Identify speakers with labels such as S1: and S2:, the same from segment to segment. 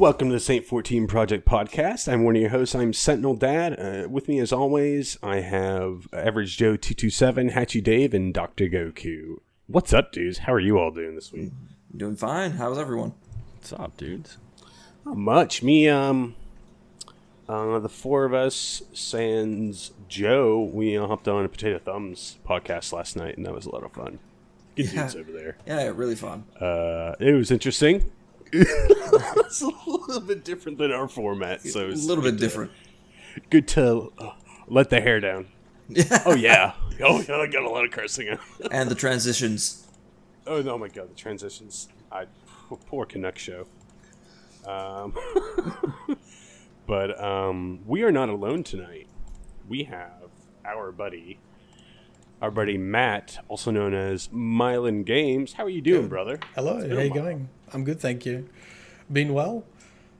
S1: Hello and welcome to the Saint 14 Project Podcast. I'm one of your hosts. I'm Sentinel Dad. Uh, with me, as always, I have Average Joe 227, Hatchie Dave, and Dr. Goku. What's up, dudes? How are you all doing this week?
S2: Doing fine. How's everyone?
S3: What's up, dudes?
S1: Not much. Me, um, uh, the four of us, sans Joe, we uh, hopped on a Potato Thumbs podcast last night, and that was a lot of fun. Good
S2: Yeah.
S1: dudes over there.
S2: Yeah, really fun.
S1: Uh, it was interesting. It's a little bit different than our format, so it's
S2: a
S1: little
S2: bit
S1: to-
S2: different.
S1: Good to uh, let the hair down. Oh yeah. Oh yeah. I got a lot of cursing. out.
S2: and the transitions.
S1: oh no, my god, the transitions. I poor Canuck show. Um, but um, we are not alone tonight. We have our buddy, our buddy Matt, also known as Myelin Games. How are you doing, brother?
S4: Hello, how
S1: been a
S4: you going? I'm good, thank you. Been well.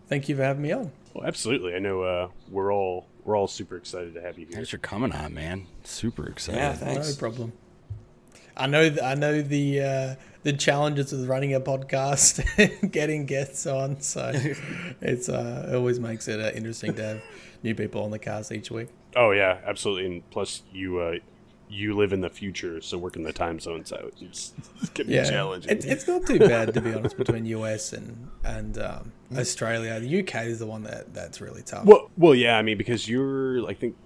S4: Thank you for having me on.
S1: Well, absolutely. I know uh, we're all we're all super excited to have you here.
S3: Thanks for coming on, man. Super excited.
S2: Yeah, thanks.
S4: No problem. I know. th- I know the uh, the challenges of running a podcast and getting guests on. So it's uh, it always makes it uh, interesting to have new people on the cast each week.
S1: Oh yeah, absolutely. And plus, you uh, you live in the future, so working the time zone, so it's, it's gonna be
S4: Yeah,
S1: challenging.
S4: it's, it's not too bad to be honest between US and and um, Australia. The UK is the one that that's really tough.
S1: well, well, yeah. I mean, because you're, I think,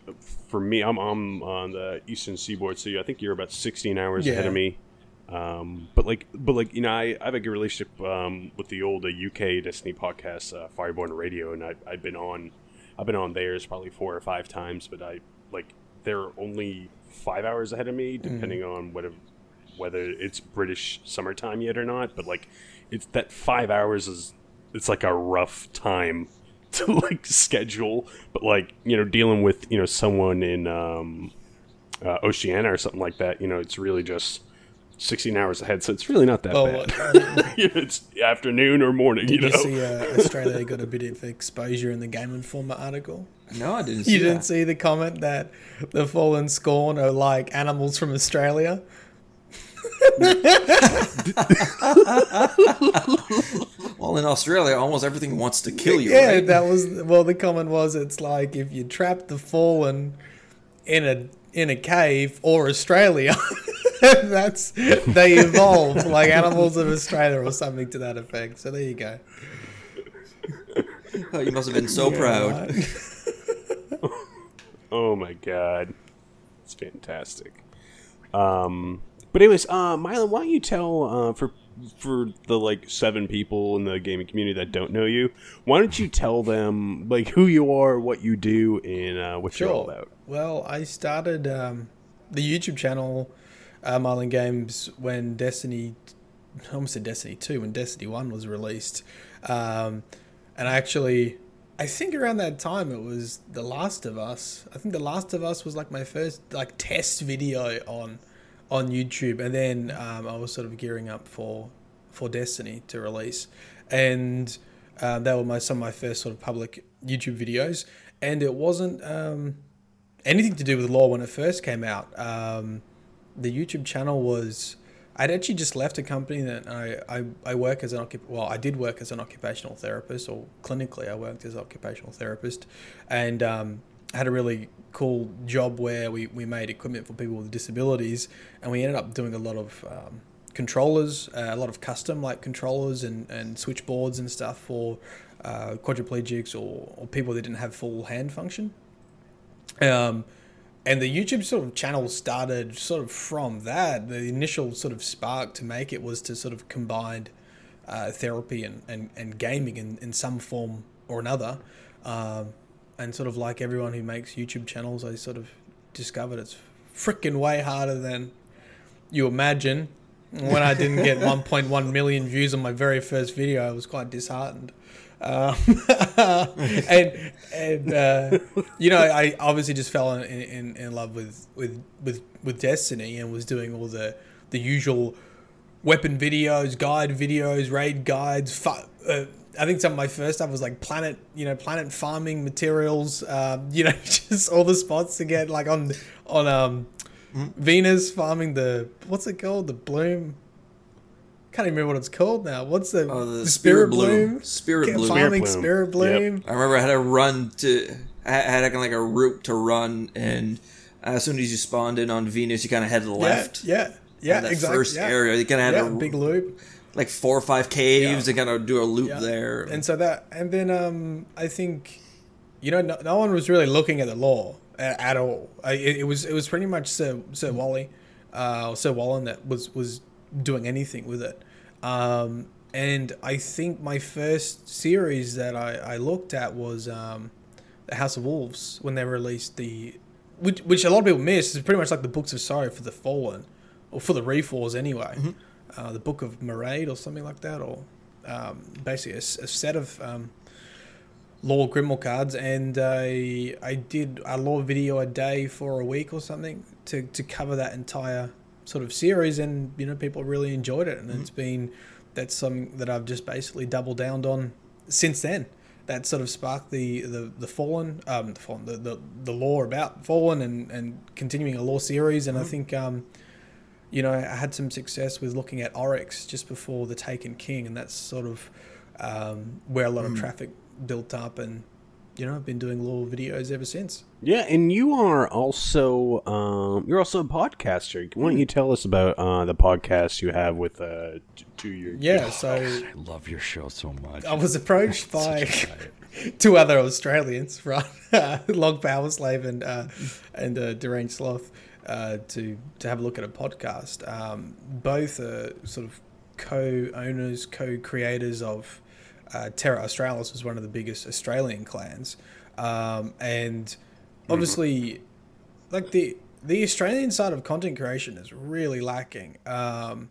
S1: for me, I'm I'm on the eastern seaboard, so I think you're about 16 hours ahead of me. Um, but like, but like, you know, I, I have a good relationship um, with the old uh, UK Destiny podcast, uh, Fireborn Radio, and I, I've been on, I've been on theirs probably four or five times, but I like they're only five hours ahead of me, depending on whatever whether it's British summertime yet or not. But like, it's that five hours is it's like a rough time to like schedule. But like you know, dealing with you know someone in um, uh, Oceania or something like that, you know, it's really just. 16 hours ahead, so it's really not that
S4: Oh,
S1: bad. You know, it's afternoon or morning,
S4: Did
S1: you
S4: you,
S1: know.
S4: see uh, Australia got a bit of exposure in the Game Informer article?
S2: No, I didn't see
S4: You didn't see the comment that the fallen scorn are like animals from Australia?
S2: Well, in Australia, almost everything wants to kill you,
S4: Yeah,
S2: right?
S4: that was well. The comment was, it's like if you trap the fallen in a in a cave or Australia, that's they evolve like animals of Australia or something to that effect. So there you go.
S2: Oh, you must have been so proud.
S4: Right.
S1: Oh my god, it's fantastic. Um, but anyways, uh, Myelin, why don't you tell uh, for for the like seven people in the gaming community that don't know you, why don't you tell them like who you are, what you do, and uh, what you're all about?
S4: Well, I started um, the YouTube channel uh, Myelin Games when Destiny, I almost said Destiny 2, when Destiny 1 was released. Um, and I actually, I think around that time it was The Last of Us. I think The Last of Us was like my first like test video on on YouTube. And then um, I was sort of gearing up for for Destiny to release. And um, that were my some of my first sort of public YouTube videos. And it wasn't um, anything to do with lore when it first came out. Um, the YouTube channel was I'd actually just left a company that I, I, I work as an occup- well I did work as an occupational therapist or clinically I worked as an occupational therapist and um, had a really cool job where we, we made equipment for people with disabilities and we ended up doing a lot of um, controllers uh, a lot of custom like controllers and, and switchboards and stuff for uh, quadriplegics or, or people that didn't have full hand function. Um, and the YouTube sort of channel started sort of from that. The initial sort of spark to make it was to sort of combine uh, therapy and, and, and gaming in, in some form or another. Um, and sort of like everyone who makes YouTube channels, I sort of discovered it's freaking way harder than you imagine. When I didn't get 1.1 million views on my very first video, I was quite disheartened. Um, and and uh, you know, I obviously just fell in, in, in love with, with with with Destiny and was doing all the the usual weapon videos, guide videos, raid guides. Fu- uh, I think some of my first stuff was like planet, you know, planet farming materials. Um, you know, just all the spots to get like on on um, Venus farming the what's it called, the bloom. Can't even remember what it's called now. What's the,
S2: Oh, the
S4: the
S2: Spirit Bloom. Spirit
S4: Get-
S2: Bloom.
S4: Farming
S1: Spirit Bloom.
S4: Spirit
S1: Yep.
S2: I remember I had to run to. I had like, like a route to run, and as soon as you spawned in on Venus, you kind of headed left.
S4: Yeah, yeah, yeah.
S2: that
S4: exactly.
S2: first
S4: yeah.
S2: area, you kind of had
S4: Yeah,
S2: to
S4: big loop.
S2: like four or five caves
S4: Yeah.
S2: and kind of do a loop
S4: Yeah.
S2: there.
S4: And so that, and then um, I think, you know, no, no one was really looking at the lore at, at all. I, it, it was it was pretty much Sir Sir Wally, uh, or Sir Wallen that was was doing anything with it. Um, and I think my first series that I, I looked at was um, the House of Wolves when they released the, which, which a lot of people miss. is pretty much like the Books of Sorrow for the Fallen, or for the Reforls anyway. Uh, the Book of Maraid or something like that, or um, basically a set of um, lore Grimoire cards, and I I did a lore video a day for a week or something to, to cover that entire sort of series, and you know people really enjoyed it, and it's been that's something that I've just basically doubled down on since then. That sort of sparked the the the fallen um the fallen the, the, the lore about fallen and and continuing a lore series, and I think um you know, I had some success with looking at Oryx just before the Taken King, and that's sort of um, where a lot of traffic built up. And you know, I've been doing little videos ever since.
S1: Yeah, and you are also um, you're also a podcaster. Why don't you tell us about uh, the podcast you have with uh, t- to your
S4: Yeah, so
S3: I love your show so much.
S4: I was approached by
S3: Such a riot.
S4: two other Australians, right? Log Power Slave and uh, and uh, Deranged Sloth, uh, to to have a look at a podcast. Um, both are sort of co-owners, co-creators of uh, Terra Australis, was one of the biggest Australian clans, um, and obviously, like the the Australian side of content creation is really lacking. Um,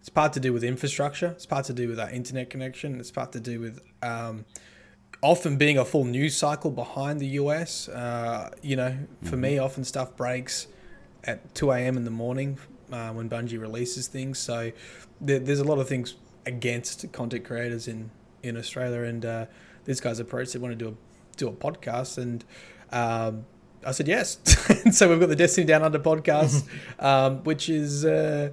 S4: it's part to do with infrastructure. It's part to do with our internet connection. It's part to do with um, often being a full news cycle behind the US. Uh, you know, for me, often stuff breaks at 2 a.m. in the morning uh, when Bungie releases things. So there, there's a lot of things against content creators in, in Australia. And uh, these guys approached, they want to do a, do a podcast. And um, I said yes. so we've got the Destiny Down Under podcast, um, which is. Uh,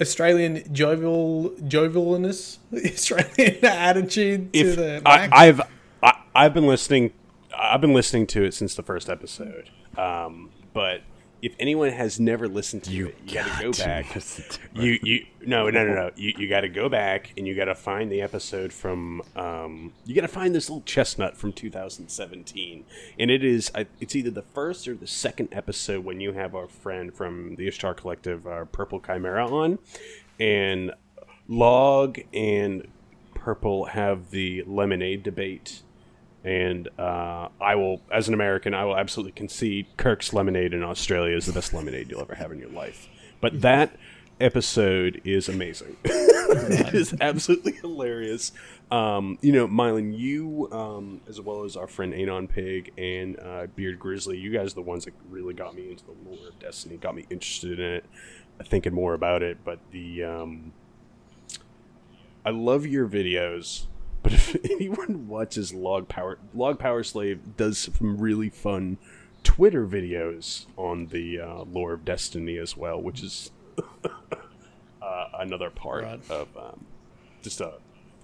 S4: Australian jovial jovialness, Australian attitude to
S1: if
S4: the
S1: I, I've I, I've been listening I've been listening to it since the first episode. Um, but if anyone has never listened to it, you got to go back.
S3: listen to it.
S1: You you no no no no you, you got to go back and you got to find the episode from um, you got to find this little chestnut from 2017 and it is I, it's either the first or the second episode when you have our friend from the Ishtar Collective uh, Purple Chimera on and Log and Purple have the lemonade debate and uh, I will, as an American, I will absolutely concede Kirk's lemonade in Australia is the best lemonade you'll ever have in your life. But that episode is amazing. it is absolutely hilarious. Um, you know, Myelin, you, um, as well as our friend Anon Pig and uh, Beard Grizzly, you guys are the ones that really got me into the lore of Destiny, got me interested in it, thinking more about it. But the um, I love your videos, but if anyone watches Log Power Log Power Slave does some really fun Twitter videos on the uh, lore of Destiny as well, which is uh, another part
S4: Right.
S1: of um, just a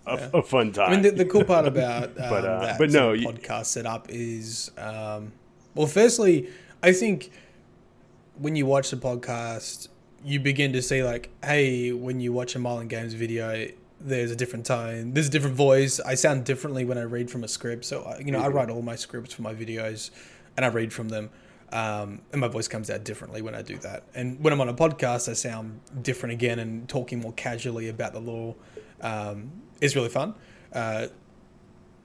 S1: a, a fun time.
S4: I mean, the, the cool part about um,
S1: But, uh,
S4: that
S1: but no,
S4: podcast setup is, um, well, firstly, I think when you watch the podcast, you begin to see like, hey, when you watch a Myelin Games video, there's a different tone, there's a different voice. I sound differently when I read from a script. So, I- you know, I write all my scripts for my videos, and I read from them. Um, and my voice comes out differently when I do that. And when I'm on a podcast, I sound different again and talking more casually about the lore um, is really fun. Uh,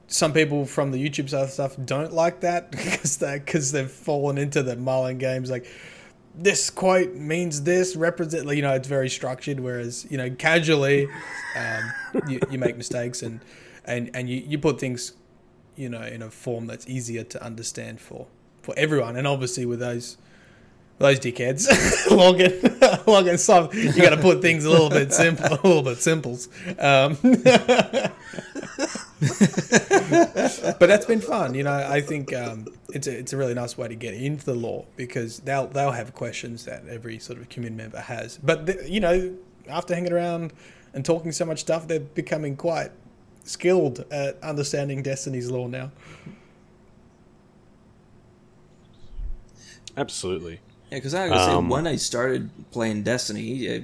S4: some people from the YouTube side of stuff don't like that because they because they've fallen into the Myelin games like this quote means this represent you know it's very structured whereas you know casually um, you, you make mistakes and and and you, you put things you know in a form that's easier to understand for for everyone. And obviously with those those dickheads login login stuff you got to put things a little bit simple a little bit simples um, but that's been fun. You know, I think um, it's a, it's a really nice way to get into the lore because they'll they'll have questions that every sort of community member has. But the, you know, after hanging around and talking so much stuff, they're becoming quite skilled at understanding Destiny's lore now.
S1: Absolutely.
S2: Yeah, because I would say
S1: Um,
S2: when I started playing Destiny, I,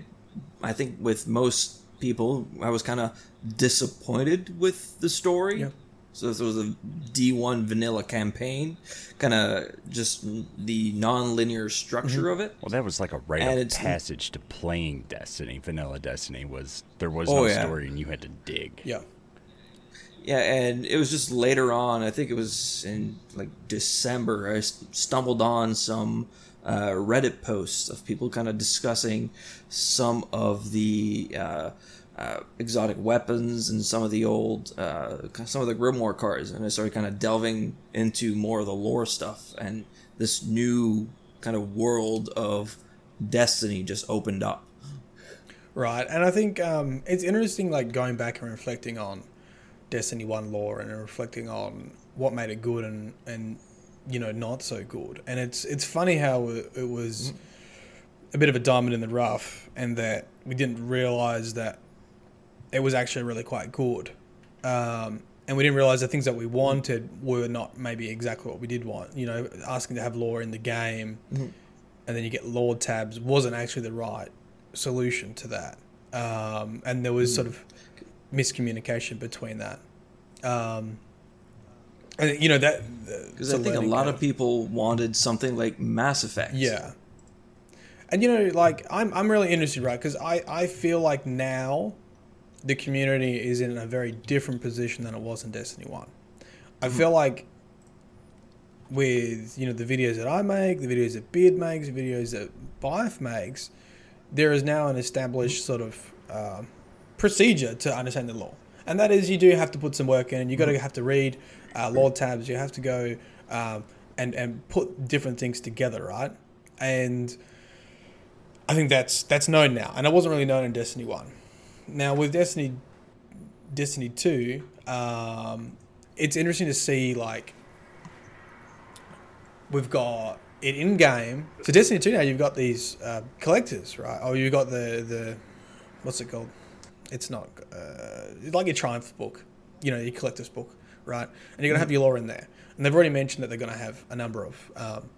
S2: I think with most people, I was kind of disappointed with the story.
S4: Yeah.
S2: So this was a D1 vanilla campaign, kind of just the non-linear structure
S4: Mm-hmm.
S2: of it.
S3: Well, that was like a rite
S2: And
S3: of passage to playing Destiny. Vanilla Destiny was there was
S2: Oh,
S3: no
S2: yeah.
S3: story and you had to dig.
S4: Yeah.
S2: Yeah, and it was just later on. I think it was in like December. I s- stumbled on some uh, Reddit posts of people kind of discussing some of the uh, uh, exotic weapons and some of the old, uh, some of the Grimoire cards, and I started kind of delving into more of the lore stuff, and this new kind of world of Destiny just opened up.
S4: Right, and I think um, it's interesting, like going back and reflecting on Destiny One lore and reflecting on what made it good and and you know not so good. And it's it's funny how it, was a bit of a diamond in the rough, and that we didn't realize that it was actually really quite good. Um, and we didn't realize the things that we wanted were not maybe exactly what we did want. You know, asking to have lore in the game, and then you get lore tabs wasn't actually the right solution to that. Um, and there was sort of miscommunication between that. Um, and you know that uh,
S2: Because I think a lot of people wanted something like Mass Effect.
S4: yeah. And you know, like I'm I'm really interested, right? Because I I feel like now the community is in a very different position than it was in Destiny One. I mm-hmm. feel like with you know the videos that I make, the videos that Beard makes, the videos that Byf makes, there is now an established mm-hmm. sort of um, procedure to understand the lore, and that is you do have to put some work in. You got to mm-hmm. have to read uh, lore tabs. You have to go um, and and put different things together, right? And I think that's that's known now, and it wasn't really known in Destiny One. Now with Destiny Destiny Two, um, it's interesting to see like we've got it in game. So Destiny Two now you've got these uh, collectors, right? Oh, you've got the the what's it called? It's not uh, like your Triumph book, you know, your collector's book, right? And you're gonna have your lore in there, and they've already mentioned that they're gonna have a number of um,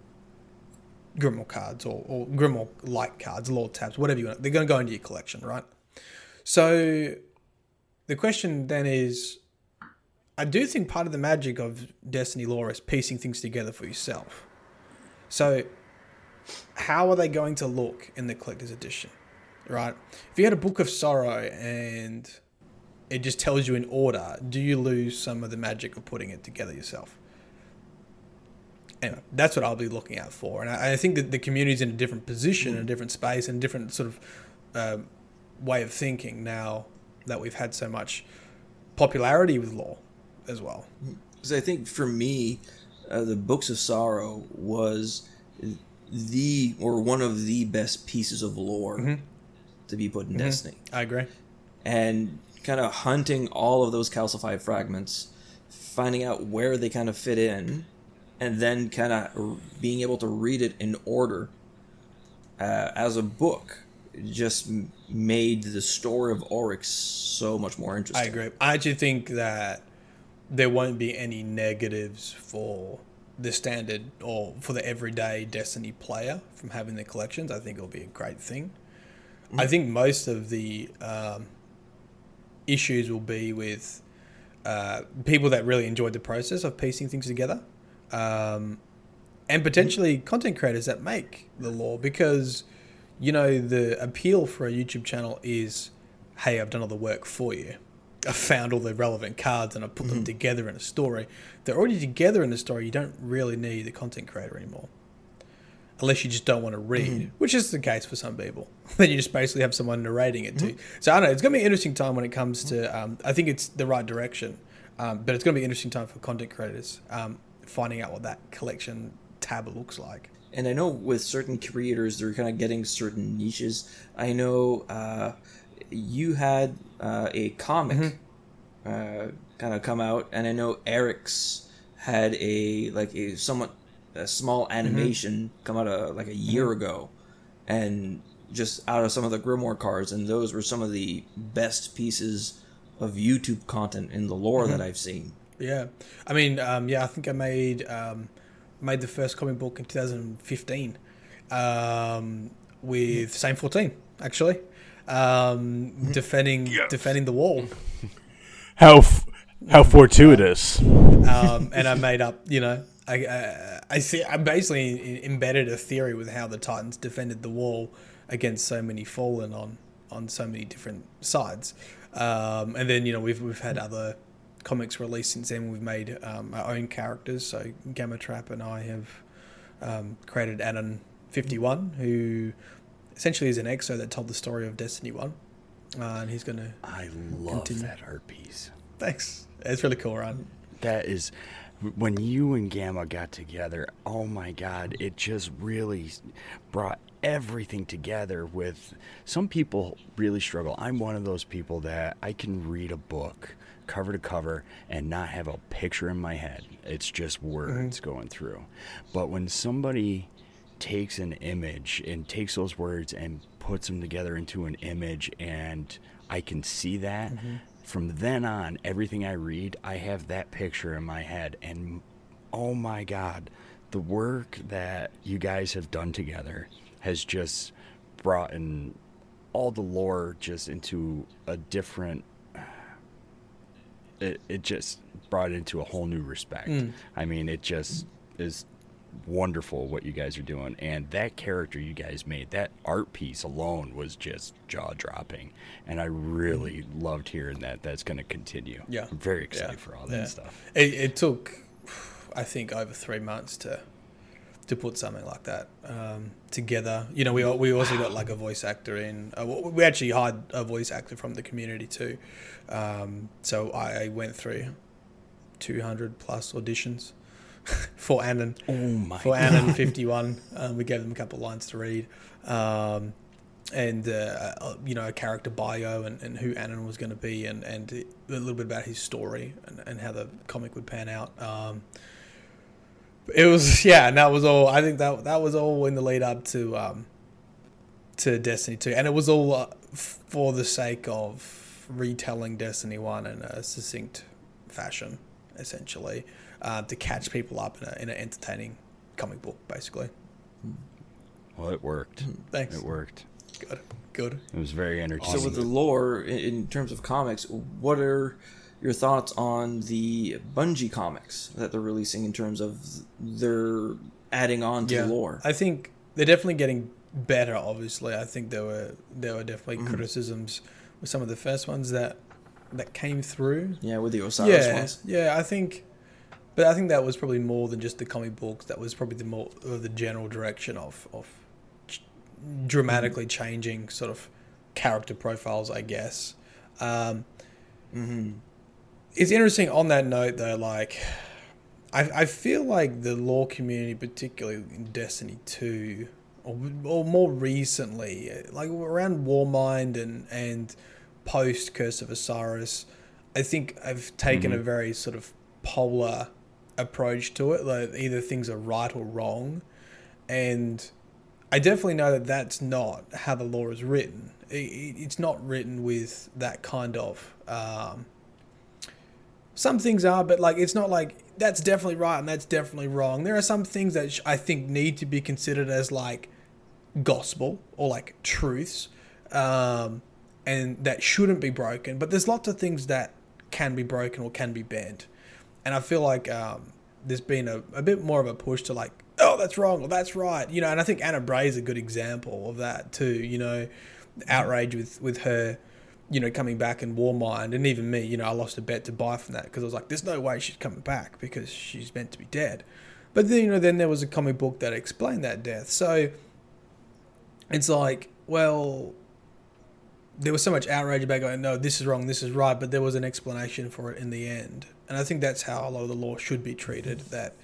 S4: Grimoire cards or, or Grimoire like cards, lore tabs, whatever you want. They're gonna go into your collection, right? So the question then is I do think part of the magic of Destiny lore is piecing things together for yourself. So, how are they going to look in the collector's edition? Right? If you had a Book of Sorrow and it just tells you in order, do you lose some of the magic of putting it together yourself? Anyway, that's what I'll be looking out for. And I, I think that the community's in a different position, in a different space, and different sort of um, way of thinking now that we've had so much popularity with lore as well.
S2: Because I think for me, uh, the Books of Sorrow was the or one of the best pieces of lore to be put in Destiny,
S4: I agree.
S2: and kind of hunting all of those calcified fragments, finding out where they kind of fit in, and then kind of being able to read it in order uh, as a book just made the story of Oryx so much more interesting.
S4: I agree. I actually think that there won't be any negatives for the standard or for the everyday Destiny player from having the collections. I think it'll be a great thing. I think most of the um, issues will be with uh, people that really enjoyed the process of piecing things together, um, and potentially content creators that make the lore because you know the appeal for a YouTube channel is, hey, I've done all the work for you. I found all the relevant cards and I put them together in a story. They're already together in the story. You don't really need the content creator anymore. Unless you just don't want to read, which is the case for some people. then you just basically have someone narrating it to you. So I don't know. It's going to be an interesting time when it comes to. Um, I think it's the right direction, um, but it's going to be an interesting time for content creators um, finding out what that collection tab looks like.
S2: and I know with certain creators, they're kind of getting certain niches. I know uh, you had uh, a comic uh, kind of come out, and I know Eric's had a like a somewhat a small animation come out uh, like a year ago, and just out of some of the Grimoire cards, and those were some of the best pieces of YouTube content in the lore
S4: Mm-hmm.
S2: that I've seen.
S4: Yeah, I mean, um, yeah, I think I made um, made the first comic book in 2015 um, with Saint 14 actually, um, defending defending the wall,
S1: How f- how fortuitous.
S4: um, and I made up, you know, I I, I see I basically embedded a theory with how the Titans defended the wall against so many fallen on on so many different sides, um, and then you know we've we've had other comics released since then. We've made um, our own characters. So Gamma Trap and I have um, created Anon Fifty One, who essentially is an exo that told the story of Destiny One, uh, and he's gonna.
S3: I love
S4: Continue.
S3: that art piece.
S4: Thanks. It's really cool, right?
S3: That is when you and Gamma got together. Oh my God! It just really brought everything together. With some people really struggle. I'm one of those people that I can read a book cover to cover and not have a picture in my head. It's just words mm-hmm. going through. But when somebody takes an image and takes those words and puts them together into an image and I can see that mm-hmm. From then on everything I read I have that picture in my head and oh my god the work that you guys have done together has just brought in all the lore just into a different it, it just brought it into a whole new respect. Mm. I mean, it just is wonderful what you guys are doing. And that character you guys made, that art piece alone was just jaw dropping. And I really loved hearing that. That's going to continue.
S4: Yeah.
S3: I'm very excited
S4: Yeah.
S3: for all that
S4: Yeah.
S3: stuff.
S4: It, it took, I think, over three months to to put something like that um, together. You know, we we also got like a voice actor in. Uh, we actually hired a voice actor from the community too. Um, so I went through two hundred plus auditions for Anon
S3: Oh my
S4: for
S3: god.
S4: Anon 51. Um, we gave them a couple of lines to read. Um, and, uh, uh, you know, a character bio and, and who Anon was going to be and, and a little bit about his story and, and how the comic would pan out. Um, it was, yeah, and that was all, I think that that was all in the lead up to, um, to Destiny 2. And it was all uh, for the sake of retelling Destiny 1 in a succinct fashion, essentially, uh, to catch people up in, a, in an entertaining comic book, basically.
S3: Well, it worked.
S4: Thanks.
S3: It worked.
S4: Good. Good.
S3: It was very entertaining.
S2: So with the lore, in, in terms of comics, what are your thoughts on the Bungie comics that they're releasing in terms of their adding on to the lore?
S4: I think they're definitely getting better. Obviously, I think there were there were definitely
S2: Mm-hmm.
S4: criticisms with some of the first ones that that came through.
S2: yeah, with the Osiris
S4: yeah,
S2: ones.
S4: yeah. I think, but I think that was probably more than just the comic books. That was probably the more of the general direction of of ch- dramatically changing sort of character profiles, I guess. Um,
S2: Mm-hmm.
S4: it's interesting on that note though like I, I feel like the lore community particularly in destiny 2 or, or more recently like around warmind and and post curse of osiris i think i've taken a very sort of polar approach to it like either things are right or wrong and I definitely know that that's not how the lore is written. It's not written with that kind of. Um, some things are, but like it's not like that's definitely right and that's definitely wrong. There are some things that I think need to be considered as like gospel or like truths, um, and that shouldn't be broken. But there's lots of things that can be broken or can be banned, and I feel like um, there's been a, a bit more of a push to like, oh, that's wrong or that's right, you know. And I think Ana Bray is a good example of that too. You know, outrage with with her, you know, coming back in Warmind, and even me, you know, I lost a bet to buy from that because I was like, there's no way she's coming back because she's meant to be dead. But then you know, then there was a comic book that explained that death, so it's like, well, there was so much outrage about going, no, this is wrong, this is right, but there was an explanation for it in the end. And I think that's how a lot of the lore should be treated. That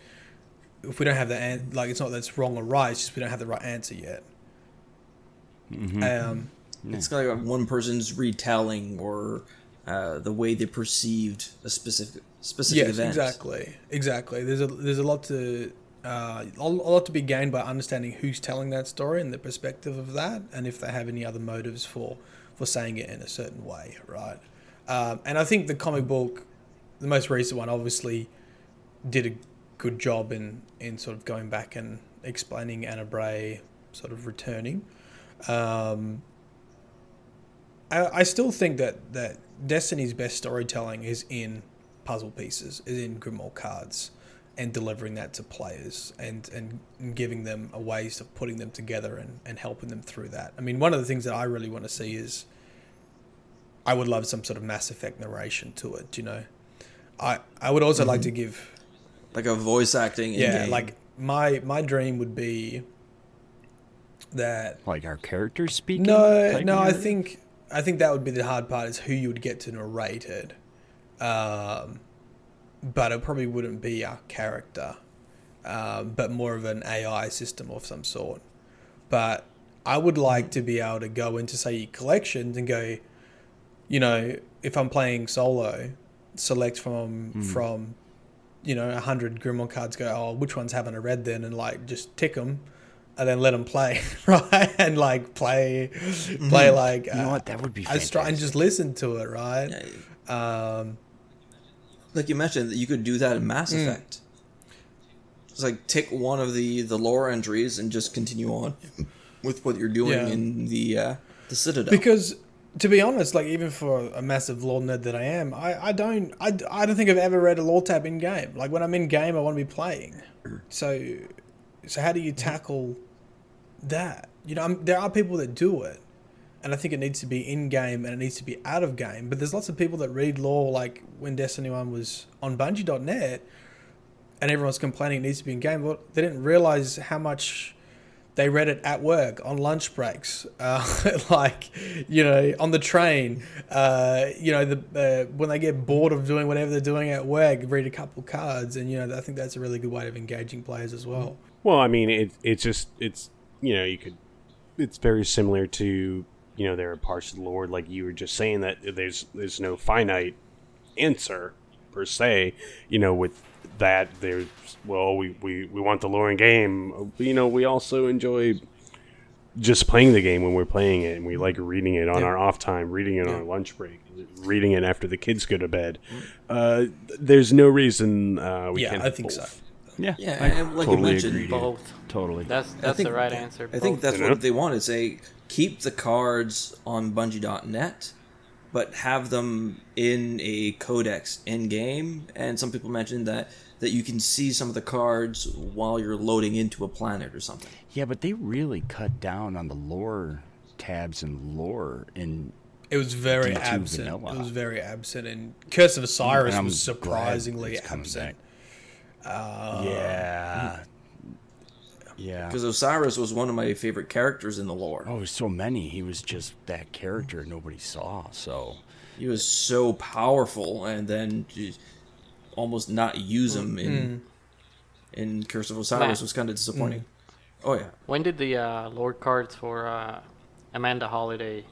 S4: if we don't have the an- like, it's not that it's wrong or right, it's just we don't have the right answer yet. Um,
S2: It's kind of like one person's retelling or uh, the way they perceived a specific specific
S4: yes,
S2: event.
S4: exactly, exactly. There's a there's a lot to uh, a lot to be gained by understanding who's telling that story and the perspective of that, and if they have any other motives for for saying it in a certain way, right? Um, and I think the comic book, the most recent one, obviously did a good job in in sort of going back and explaining Ana Bray sort of returning. Um, I, I still think that that Destiny's best storytelling is in puzzle pieces, is in Grimoire cards, and delivering that to players and, and, giving them a ways of putting them together and, and helping them through that. I mean, one of the things that I really want to see is I would love some sort of Mass Effect narration to it, you know. I, I would also mm-hmm. like to give
S2: like a voice acting
S4: yeah like my my dream would be that
S3: like our characters speaking
S4: no no i think i think that would be the hard part is who you would get to narrate it um, but it probably wouldn't be a character, um, but more of an AI system of some sort. But I would like to be able to go into say collections and go, you know, if I'm playing solo, select from mm. from, you know, a hundred Grimoire cards. Go, oh, which ones haven't I read then, and like just tick them and then let them play, right? And like play, play mm. like
S3: you know what that would be. I
S4: try and just listen to it, right? Yeah. Um,
S2: like you mentioned, you could do that in Mass mm. Effect. It's like tick one of the the lore entries and just continue on with what you're doing yeah. in the uh, the Citadel.
S4: Because to be honest, like even for a massive lore nerd that I am, I, I don't I, I don't think I've ever read a lore tab in game. Like when I'm in game, I want to be playing. So so how do you tackle that? You know, I'm, there are people that do it, and I think it needs to be in game and it needs to be out of game. But there's lots of people that read lore, like when Destiny One was on Bungie.net, and everyone's complaining it needs to be in game. Well, they didn't realize how much they read it at work on lunch breaks, uh, like you know on the train. Uh, you know the uh, when they get bored of doing whatever they're doing at work, read a couple cards, and you know I think that's a really good way of engaging players as well.
S1: Well, I mean, it, it's just it's you know you could it's very similar to you know there are parts of the Lord, like you were just saying that there's there's no finite answer per se you know with that there's well we, we, we want the lore in game you know we also enjoy just playing the game when we're playing it and we like reading it on yeah. our off time reading it yeah. on our lunch break reading it after the kids go to bed uh, there's no reason uh, we
S4: yeah,
S1: can't
S4: I think both.
S3: so yeah,
S2: yeah, and like totally you mentioned,
S5: agree, both.
S3: Totally,
S5: that's that's think, the right answer.
S2: Both. I think that's what they want is say keep the cards on Bungie.net, but have them in a codex in game. And some people mentioned that that you can see some of the cards while you're loading into a planet or something.
S3: Yeah, but they really cut down on the lore tabs and lore in.
S4: It was very D2 absent. Vanilla. It was very absent, and Curse of Osiris was surprisingly absent.
S3: Uh, yeah,
S2: yeah. Because Osiris was one of my favorite characters in the lore.
S3: Oh, so many. He was just that character nobody saw. So
S2: he was so powerful, and then almost not use him in mm. in Curse of Osiris was kind of disappointing. Mm. Oh yeah.
S5: When did the uh, lore cards for uh, Amanda Holliday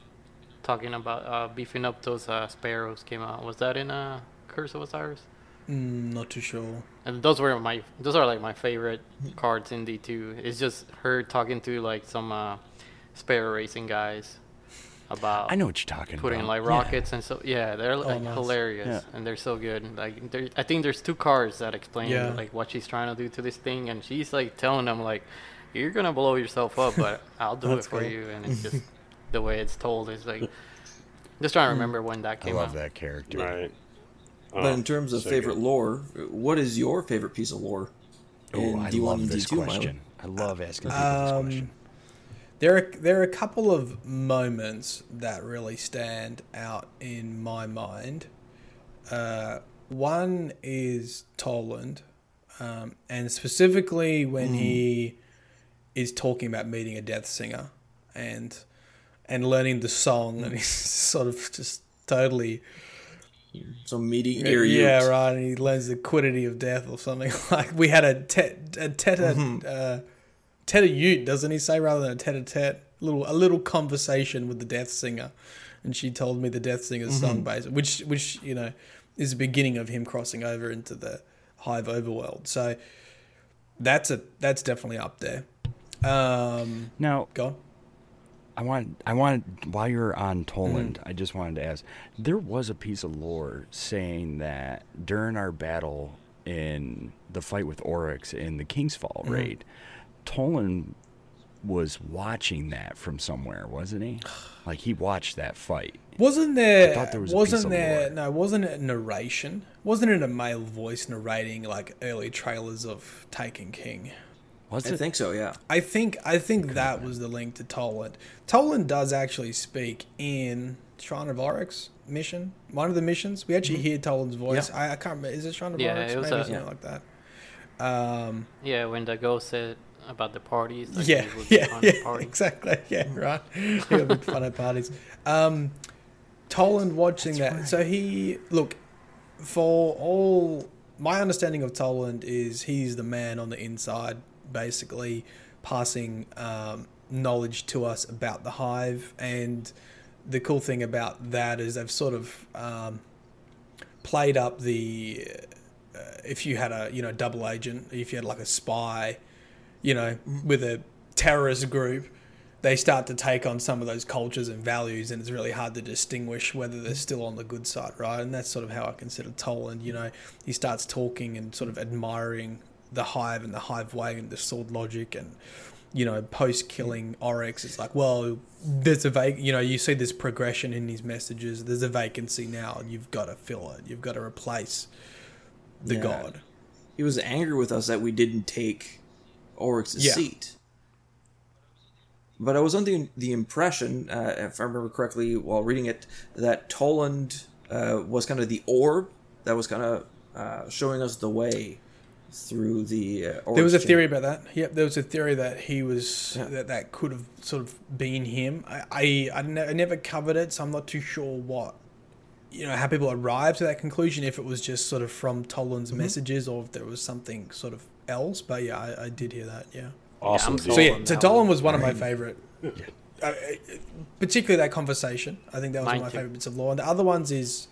S5: talking about uh, beefing up those uh, sparrows came out? Was that in uh, Curse of Osiris?
S4: Mm, not too sure.
S5: And those were my those are like my favorite cards in D two. It's just her talking to like some uh, spare racing guys about.
S3: I know what you're talking
S5: putting
S3: about.
S5: like rockets yeah. and so yeah, they're oh, like oh, nice. hilarious yeah. and they're so good. Like I think there's two cars that explain yeah. like what she's trying to do to this thing, and she's like telling them like, "You're gonna blow yourself up, but I'll do it for cool. you." And it's just the way it's told is like. Just trying to remember when that came
S3: out. I love
S5: out.
S3: that character.
S1: Right.
S2: But in oh, terms of so favorite good. lore, what is your favorite piece of lore?
S3: Oh, I D1 love this D2, question. I love asking people um, this question.
S4: There are there are a couple of moments that really stand out in my mind. Uh, one is Toland, um, and specifically when mm. he is talking about meeting a death singer and and learning the song, and he's sort of just totally
S2: so meeting
S4: Yeah, right. And he learns the quiddity of death or something. Like we had a tet a tete mm-hmm. uh, tete ute, doesn't he say, rather than a tete a tete? Little a little conversation with the death singer, and she told me the death singer's mm-hmm. song base, which which you know is the beginning of him crossing over into the hive overworld. So that's a that's definitely up there. Um,
S3: now,
S4: go on.
S3: I want I want while you're on Toland, mm-hmm. I just wanted to ask. There was a piece of lore saying that during our battle in the fight with Oryx in the Kingsfall mm-hmm. raid, Toland was watching that from somewhere, wasn't he? Like he watched that fight.
S4: Wasn't there? I thought there was wasn't there? No, wasn't it narration? Wasn't it a male voice narrating like early trailers of Taken King?
S2: Was I it? think so. Yeah.
S4: I think I think that was the link to Toland. Toland does actually speak in Shrine of Oryx mission. One of the missions we actually mm-hmm. hear Toland's voice. Yeah. I, I, can't remember. Is it Shrine of yeah, Oryx? Maybe a, something yeah. like that. Um,
S5: yeah, when the ghost said about the parties.
S4: Like yeah, yeah, yeah, party. exactly. Yeah, mm. right. He'll be fun at parties. Um, Toland watching That's that. Right. So he look for all my understanding of Toland is he's the man on the inside basically passing um, knowledge to us about the hive. And the cool thing about that is they've sort of um, played up the uh, if you had a you know double agent, if you had like a spy, you know, with a terrorist group. They start to take on some of those cultures and values, and it's really hard to distinguish whether they're still on the good side, right? And that's sort of how I consider Toland. You know, he starts talking and sort of admiring the hive and the hive way and the sword logic and you know post killing oryx it's like well there's a vac you know you see this progression in his messages there's a vacancy now and you've got to fill it you've got to replace the yeah. god
S2: he was angry with us that we didn't take oryx's yeah. seat but I was under the, the impression, uh, if I remember correctly, while reading it, that Toland uh, was kind of the orb that was kind of uh, showing us the way through the. Uh,
S4: there was a theory about that. Yep, there was a theory that he was yeah. that that could have sort of been him. I I, I, ne- I never covered it, so I'm not too sure what you know how people arrived to that conclusion. If it was just sort of from Toland's mm-hmm. messages, or if there was something sort of else. But yeah, I, I did hear that. Yeah.
S1: Awesome.
S4: Yeah, so yeah, so Toland was one of my favorite. Yeah. Uh, particularly that conversation. I think that was Mine one of my favorite bits of lore. And the other ones is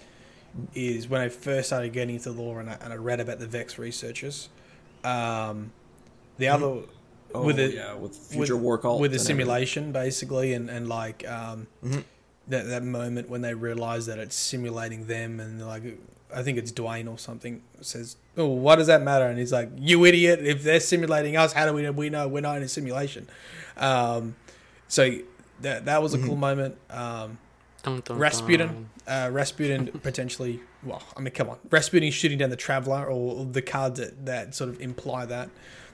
S4: is when I first started getting into lore and I, and I read about the Vex researchers. Um, the mm-hmm. other
S2: oh, with the yeah, with future
S4: with,
S2: war cult
S4: with the simulation everything. basically, and and like um, mm-hmm. that that moment when they realize that it's simulating them, and like I think it's Duane or something says, "Oh, what does that matter?" And he's like, "You idiot! If they're simulating us, how do we know we know we're not in a simulation?" Um, so that that was a mm-hmm. cool moment. Um, Dun, dun, Rasputin, uh, Rasputin potentially. Well, I mean, come on, Rasputin shooting down the Traveler, or the cards that, that sort of imply that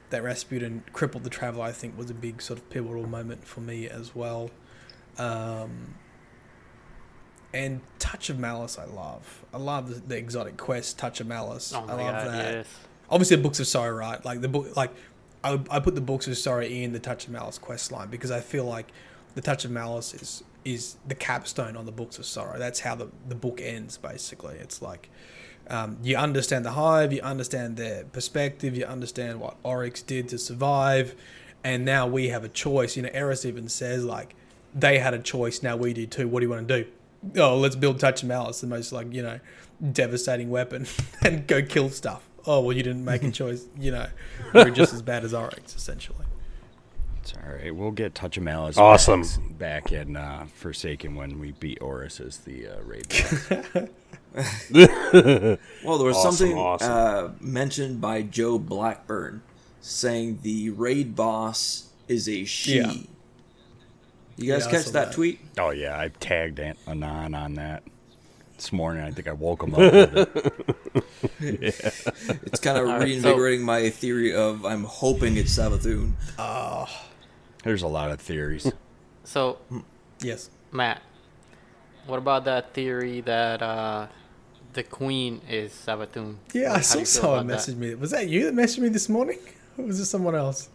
S4: that Rasputin crippled the Traveler. I think was a big sort of pivotal moment for me as well. Um, and Touch of Malice, I love. I love the, the exotic quest, Touch of Malice. Oh I love God, that. Yes. Obviously, the Books of Sorrow, right? Like the book, like I, I put the Books of Sorrow in the Touch of Malice quest line because I feel like the Touch of Malice is is the capstone on the books of sorrow. That's how the, the book ends, basically. It's like um, you understand the hive, you understand their perspective, you understand what Oryx did to survive, and now we have a choice. You know, Eris even says, like, they had a choice, now we do too. What do you want to do? Oh, let's build Touch of Malice, the most, like, you know, devastating weapon, and go kill stuff. Oh, well, you didn't make a choice, you know, you're just as bad as Oryx, essentially.
S3: It's all right. We'll get Touch of Malice.
S1: Awesome.
S3: Back, back in uh, Forsaken when we beat Oris as the uh, raid boss.
S2: well, there was awesome, something awesome. Uh, mentioned by Joe Blackburn saying the raid boss is a she. Yeah. You guys yeah, catch that, that, tweet?
S3: Oh yeah, I tagged Anon on that this morning. I think I woke him up. It.
S2: yeah. It's kind of reinvigorating my theory of I'm hoping it's Savathun.
S3: Oh. There's a lot of theories.
S5: So,
S4: yes,
S5: Matt, what about that theory that uh, the queen is Savathun?
S4: Yeah, I saw someone message me. Was that you that messaged me this morning, or was it someone else?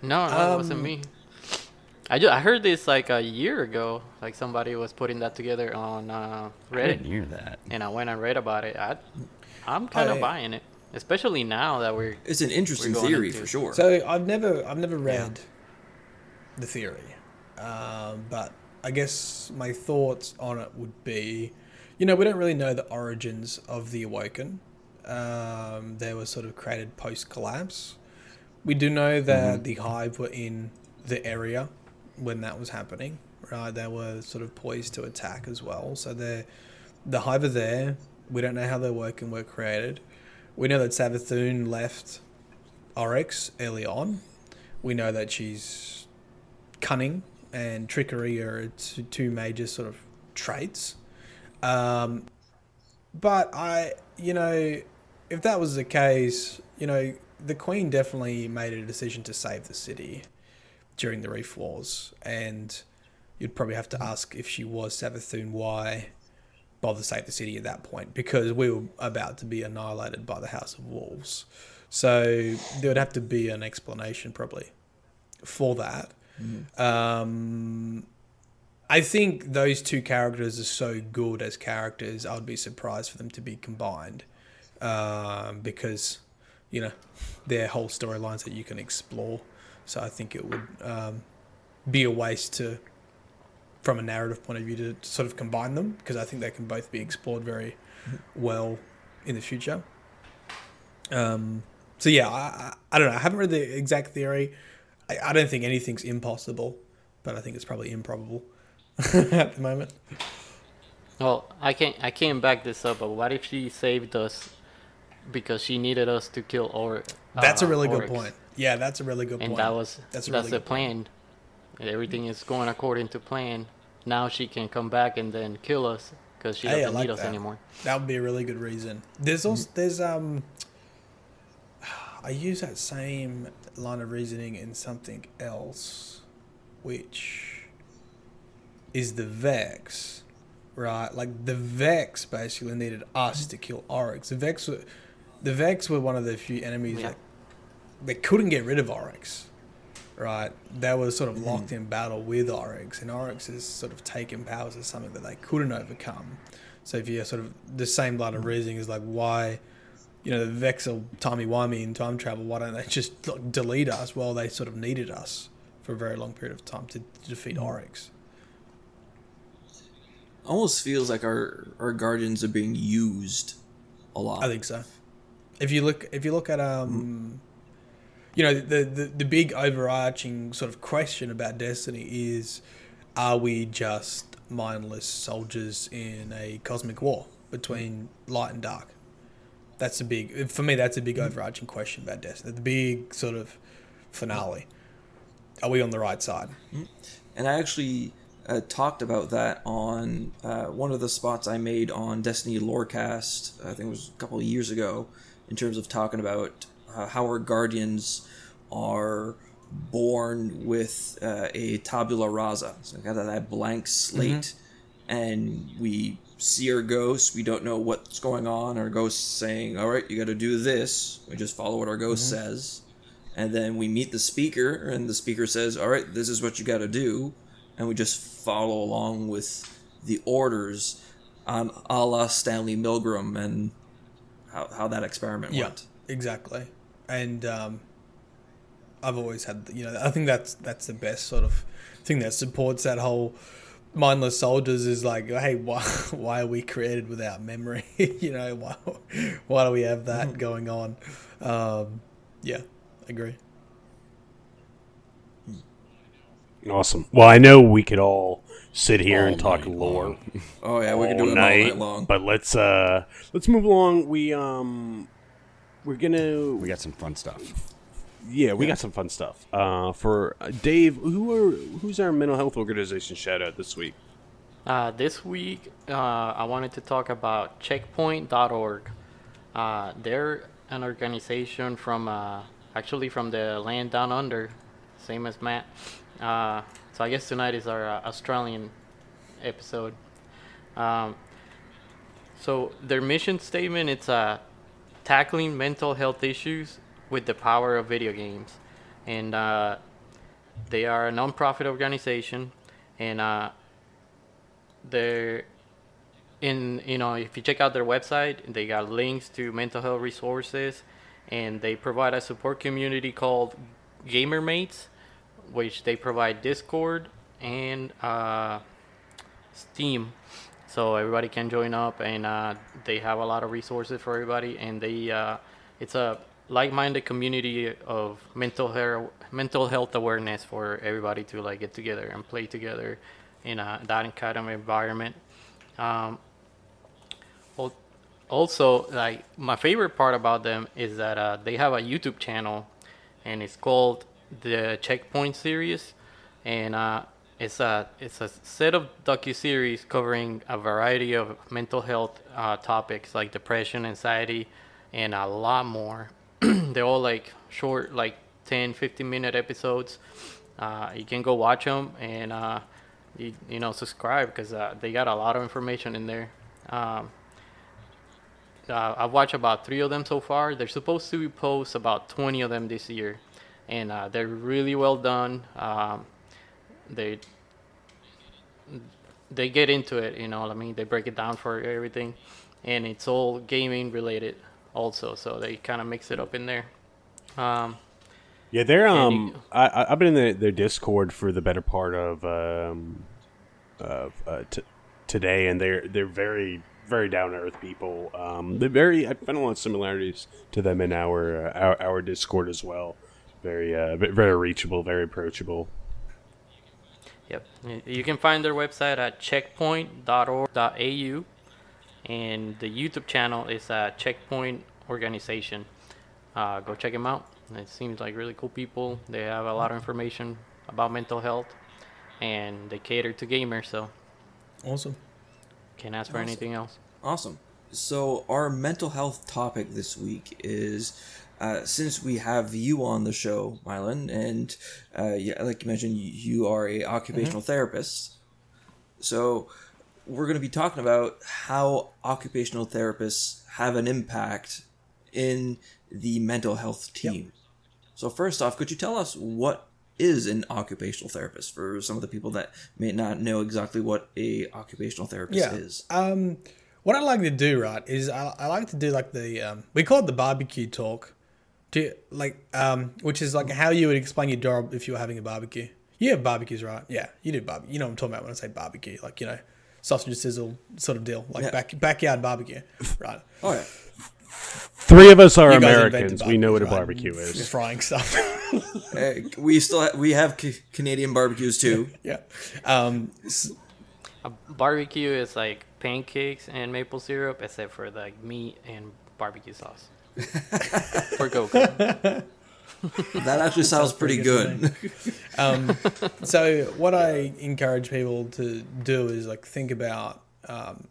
S5: No, no, um, it wasn't me. I just, I heard this like a year ago. Like somebody was putting that together on uh, Reddit. I
S3: didn't hear that.
S5: And I went and read about it. I, I'm kind of buying it, especially now that we're.
S2: It's an interesting theory into. for sure.
S4: So I've never I've never read yeah. the theory, um, but I guess my thoughts on it would be, you know, we don't really know the origins of the Awoken. Um, they were sort of created post collapse. we do know that mm-hmm. the Hive were in the area when that was happening. Right, they were sort of poised to attack as well. So they're the Hive are there. We don't know how their work and were created. We know that Savathun left Oryx early on. We know that she's cunning and trickery are two major sort of traits. Um, but I, you know, if that was the case, you know, the Queen definitely made a decision to save the city during the Reef Wars, and you'd probably have to ask if she was Savathun why bother save the city at that point because we were about to be annihilated by the House of Wolves. So there would have to be an explanation probably for that. Mm-hmm. Um, I think those two characters are so good as characters. I would be surprised for them to be combined um, because you know they're whole storylines that you can explore. So I think it would um, be a waste to from a narrative point of view to sort of combine them because I think they can both be explored very well in the future. Um, so yeah, I, I don't know. I haven't read the exact theory. I, I don't think anything's impossible, but I think it's probably improbable at the moment.
S5: Well, I can't I can't back this up, but what if she saved us because she needed us to kill or
S4: uh, That's a really Oryx. good point. Yeah, that's a really good
S5: and
S4: point.
S5: And that was that's, that's the plan. Point. Everything is going according to plan. Now she can come back and then kill us because she doesn't like need us
S4: that.
S5: anymore.
S4: That would be a really good reason. There's also there's um. I use that same line of reasoning in something else, which is the Vex, right? Like the Vex basically needed us to kill Oryx. The Vex were, the Vex were one of the few enemies yeah. that they couldn't get rid of Oryx right? They were sort of mm-hmm. locked in battle with Oryx, and Oryx has sort of taken powers as something that they couldn't overcome. So if you sort of the same line of reasoning is like why, you know, the Vex Vexel timey wimey in time travel, why don't they just like, delete us? Well, they sort of needed us for a very long period of time to, to defeat. Oryx.
S2: Almost feels like our our guardians are being used a lot.
S4: I think so. If you look, if you look at um, mm you know, the, the, the big overarching sort of question about Destiny is are we just mindless soldiers in a cosmic war between light and dark? That's a big, for me, that's a big overarching question about Destiny. The big sort of finale. Are we on the right side? Mm-hmm.
S2: And I actually uh, talked about that on uh, one of the spots I made on Destiny Lorecast, I think it was a couple of years ago, in terms of talking about uh, how our guardians are born with uh, a tabula rasa, so got that blank slate, mm-hmm. and we see our ghost. We don't know what's going on. Our ghost saying, "All right, you got to do this." We just follow what our ghost mm-hmm. says, and then we meet the speaker, and the speaker says, "All right, this is what you got to do," and we just follow along with the orders, on a la Stanley Milgram and how how that experiment yeah, went.
S4: Exactly and um, I've always had you know I think that's that's the best sort of thing that supports that whole mindless soldiers is like hey why why are we created without memory? You know why why do we have that mm-hmm. going on? Um, yeah agree.
S1: Awesome. Well I know we could all sit here all and talk lore long.
S2: oh yeah we could do it all night long.
S1: but let's uh let's move along. We um we're gonna.
S3: We got some fun stuff.
S1: Yeah, we yeah. got some fun stuff. Uh, for uh, Dave, who are who's our mental health organization shout out this week?
S5: Uh, this week, uh, I wanted to talk about Checkpoint.org. Uh, they're an organization from uh, actually from the land down under, same as Matt. Uh, so I guess tonight is our uh, Australian episode. Um, so their mission statement it's a tackling mental health issues with the power of video games. And uh, they are a nonprofit organization, and uh, they're in you know if you check out their website, they got links to mental health resources, and they provide a support community called GamerMates, which they provide Discord and uh, Steam so everybody can join up and uh, they have a lot of resources for everybody and they uh, it's a like-minded community of mental health mental health awareness for everybody to like get together and play together in a, that kind of environment. Um, also, like my favorite part about them is that uh, they have a YouTube channel, and it's called the Checkpoint series, and uh, it's a it's a set of docu series covering a variety of mental health uh, topics like depression, anxiety, and a lot more. They're all like short, like 10, 15 minute episodes. Uh, you can go watch them and uh, you, you know subscribe because uh, they got a lot of information in there. Um, uh, I've watched about three of them so far. They're supposed to post about 20 of them this year, and uh, they're really well done. Um, they they get into it, you know. What I mean, they break it down for everything, and it's all gaming related also. So they kind of mix it up in there. Um,
S1: yeah, they're um. You, I I've been in the, their Discord for the better part of um, of uh, t- today, and they're they're very very down to earth people. Um, they're very I find a lot of similarities to them in our uh, our, our Discord as well. Very uh, very reachable, very approachable.
S5: Yep, you can find their website at checkpoint.org.au, and the YouTube channel is at Checkpoint Organization. Uh, go check them out. It seems like really cool people. They have a lot of information about mental health, and they cater to gamers. So
S4: awesome.
S5: Can't ask for awesome. anything else.
S2: Awesome. So our mental health topic this week is. Uh, since we have you on the show, Myelin, and uh, yeah, like you mentioned, you are a occupational mm-hmm. therapist. So we're going to be talking about how occupational therapists have an impact in the mental health team. Yep. So first off, could you tell us what is an occupational therapist for some of the people that may not know exactly what a occupational therapist yeah. is?
S4: Um, what I like to do, right, is I, I like to do like the um, we call it the barbecue talk, to like um, which is like how you would explain your job if you were having a barbecue. You have barbecues, right? Yeah, you do barbecue. You know what I'm talking about when I say barbecue, like you know, sausage sizzle sort of deal, like yeah. back backyard barbecue, right?
S2: Oh yeah.
S1: Three of us are Americans. We know what a barbecue right? is.
S4: Frying stuff.
S2: we still have, we have c- Canadian barbecues too.
S4: yeah. Um,
S5: a barbecue is like pancakes and maple syrup, except for like meat and barbecue sauce. For Goku.
S2: that actually sounds pretty, pretty good.
S4: good. um, so what I encourage people to do is like think about um,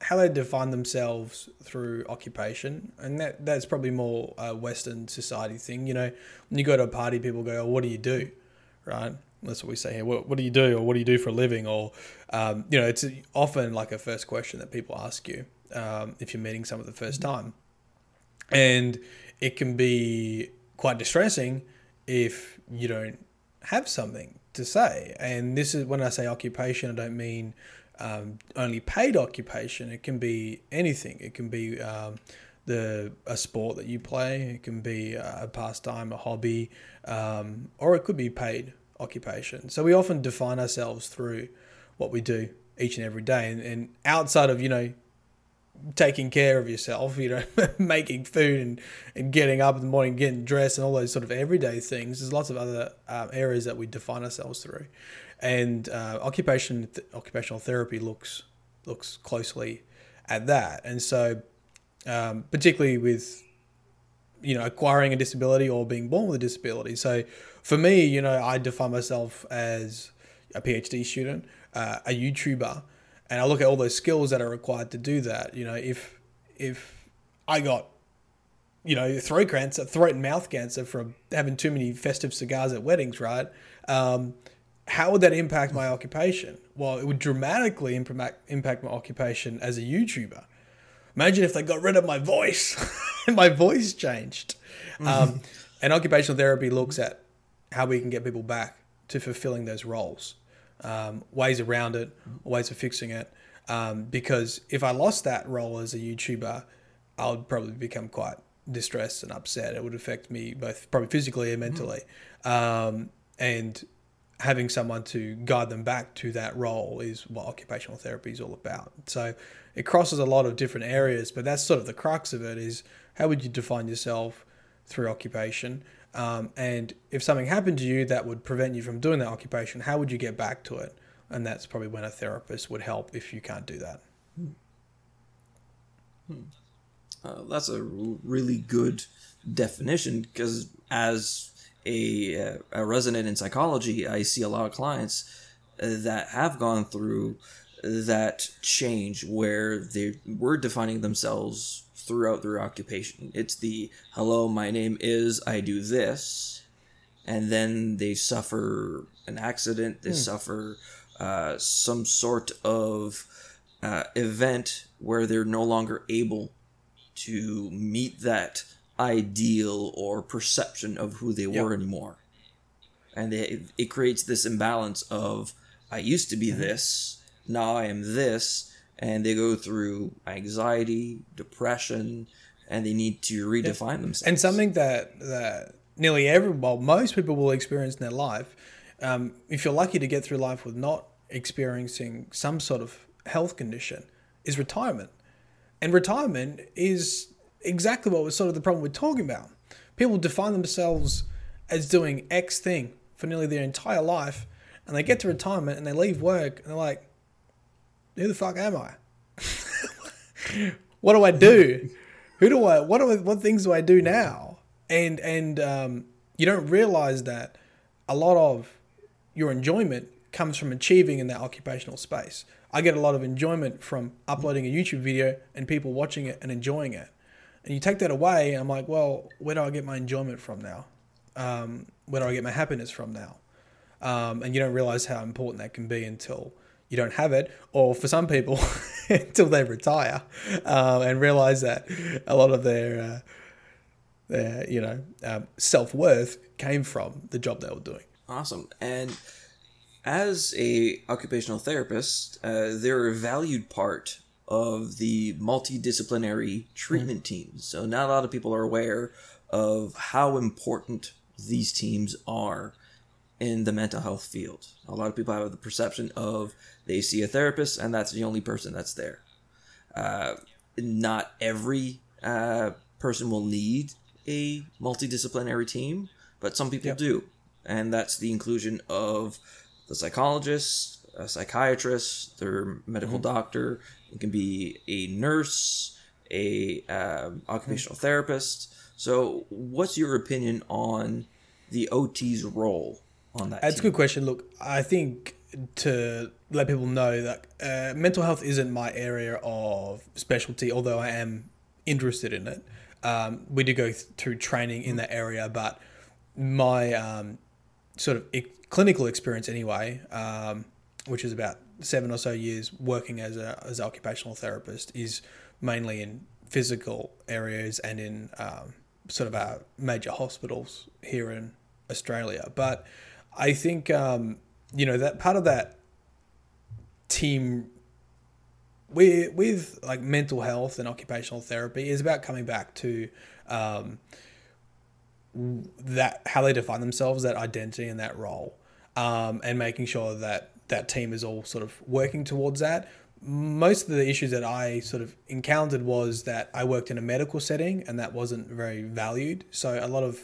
S4: how they define themselves through occupation, and that that's probably more a Western society thing. You know, when you go to a party, people go, oh, "What do you do?" Right? That's what we say here. What, what do you do, or what do you do for a living, or um, you know, it's often like a first question that people ask you um, if you're meeting someone the first time, and it can be quite distressing if you don't have something to say. And this is when I say occupation, I don't mean um, only paid occupation. It can be anything. It can be um, the a sport that you play. It can be a pastime, a hobby, um, or it could be paid occupation. So we often define ourselves through what we do each and every day, and, and outside of you know taking care of yourself, you know, making food and, and getting up in the morning, getting dressed, and all those sort of everyday things. There's lots of other um, areas that we define ourselves through and uh, occupation th- occupational therapy looks looks closely at that, and so um, particularly with you know acquiring a disability or being born with a disability. So for me, you know, I define myself as a PhD student, uh, a YouTuber, and I look at all those skills that are required to do that. You know, if if I got you know throat cancer, throat and mouth cancer from having too many festive cigars at weddings, right? Um, how would that impact my occupation? Well, it would dramatically impact impact my occupation as a YouTuber. Imagine if they got rid of my voice and my voice changed. Um, and occupational therapy looks at how we can get people back to fulfilling those roles, um, ways around it, ways of fixing it. Um, because if I lost that role as a YouTuber, I would probably become quite distressed and upset. It would affect me both probably physically and mentally. Mm. and having someone to guide them back to that role is what occupational therapy is all about. So it crosses a lot of different areas, but that's sort of the crux of it is how would you define yourself through occupation. Um, and if something happened to you that would prevent you from doing that occupation, how would you get back to it? And that's probably when a therapist would help if you can't do that. Hmm.
S2: Hmm. Uh, that's a really good definition because as a, uh, a resident in psychology, I see a lot of clients uh, that have gone through that change where they were defining themselves throughout their occupation. It's the hello, my name is, I do this, and then they suffer an accident, they hmm. suffer uh, some sort of uh, event where they're no longer able to meet that ideal or perception of who they were anymore. And it, it creates this imbalance of, I used to be mm-hmm. this, now I am this, and they go through anxiety, depression, and they need to redefine themselves.
S4: And something that, that nearly every, well, most people will experience in their life, um, if you're lucky to get through life with not experiencing some sort of health condition, is retirement. And retirement is exactly what was sort of the problem we're talking about. People define themselves as doing X thing for nearly their entire life, and they get to retirement and they leave work and they're like, who the fuck am I? what do I do? Who do I? What do I, what things do I do now? And and um, you don't realize that a lot of your enjoyment comes from achieving in that occupational space. I get a lot of enjoyment from uploading a YouTube video and people watching it and enjoying it. And you take that away, I'm like, well, where do I get my enjoyment from now? Um, where do I get my happiness from now? Um, and you don't realize how important that can be until you don't have it, or for some people, until they retire uh, and realize that a lot of their uh, their you know um, self worth came from the job they were doing.
S2: Awesome, and as a occupational therapist, uh, they're a valued part of the multidisciplinary treatment mm. teams. So not a lot of people are aware of how important these teams are in the mental health field. A lot of people have the perception of they see a therapist and that's the only person that's there. Uh, not every uh, person will need a multidisciplinary team, but some people yep. do. And that's the inclusion of the psychologist, a psychiatrist, their medical mm-hmm. doctor. It can be a nurse, a um, occupational mm-hmm. therapist. So, what's your opinion on the OT's role on that?
S4: That's
S2: team?
S4: a good question. Look, I think to let people know that uh, mental health isn't my area of specialty, although I am interested in it. Um, we do go th- through training in that area, but my um, sort of clinical experience, anyway, um, which is about seven or so years working as a as an occupational therapist, is mainly in physical areas and in um, sort of our major hospitals here in Australia. But I think um, you know that part of that team with with like mental health and occupational therapy is about coming back to um, that how they define themselves, that identity and that role, um, and making sure that that team is all sort of working towards that. Most of the issues that I sort of encountered was that I worked in a medical setting and that wasn't very valued. So a lot of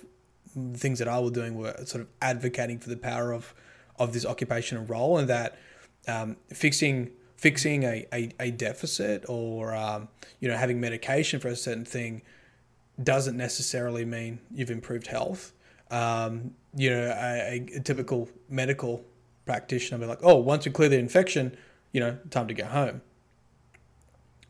S4: things that I was doing were sort of advocating for the power of of this occupational role and that um, fixing fixing a, a, a deficit or um, you know having medication for a certain thing doesn't necessarily mean you've improved health. Um, you know, a, a, typical medical practitioner will be like, oh, once you clear the infection, you know, time to go home.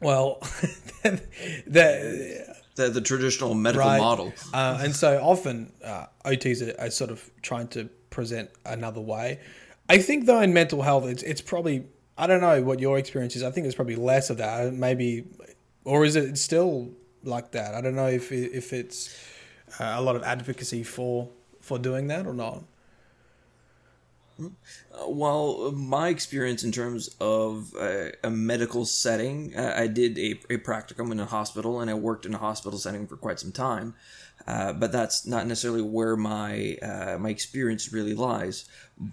S4: Well,
S2: the, the, the traditional medical right. model.
S4: Uh, and so often uh, OTs are, are sort of trying to present another way. I think though in mental health, it's it's probably I don't know what your experience is. I think it's probably less of that. Maybe, or is it still like that? I don't know if if it's uh, a lot of advocacy for for doing that or not.
S2: Uh, well, my experience in terms of uh, a medical setting, I did a, a practicum in a hospital, and I worked in a hospital setting for quite some time. Uh, but that's not necessarily where my uh, my experience really lies.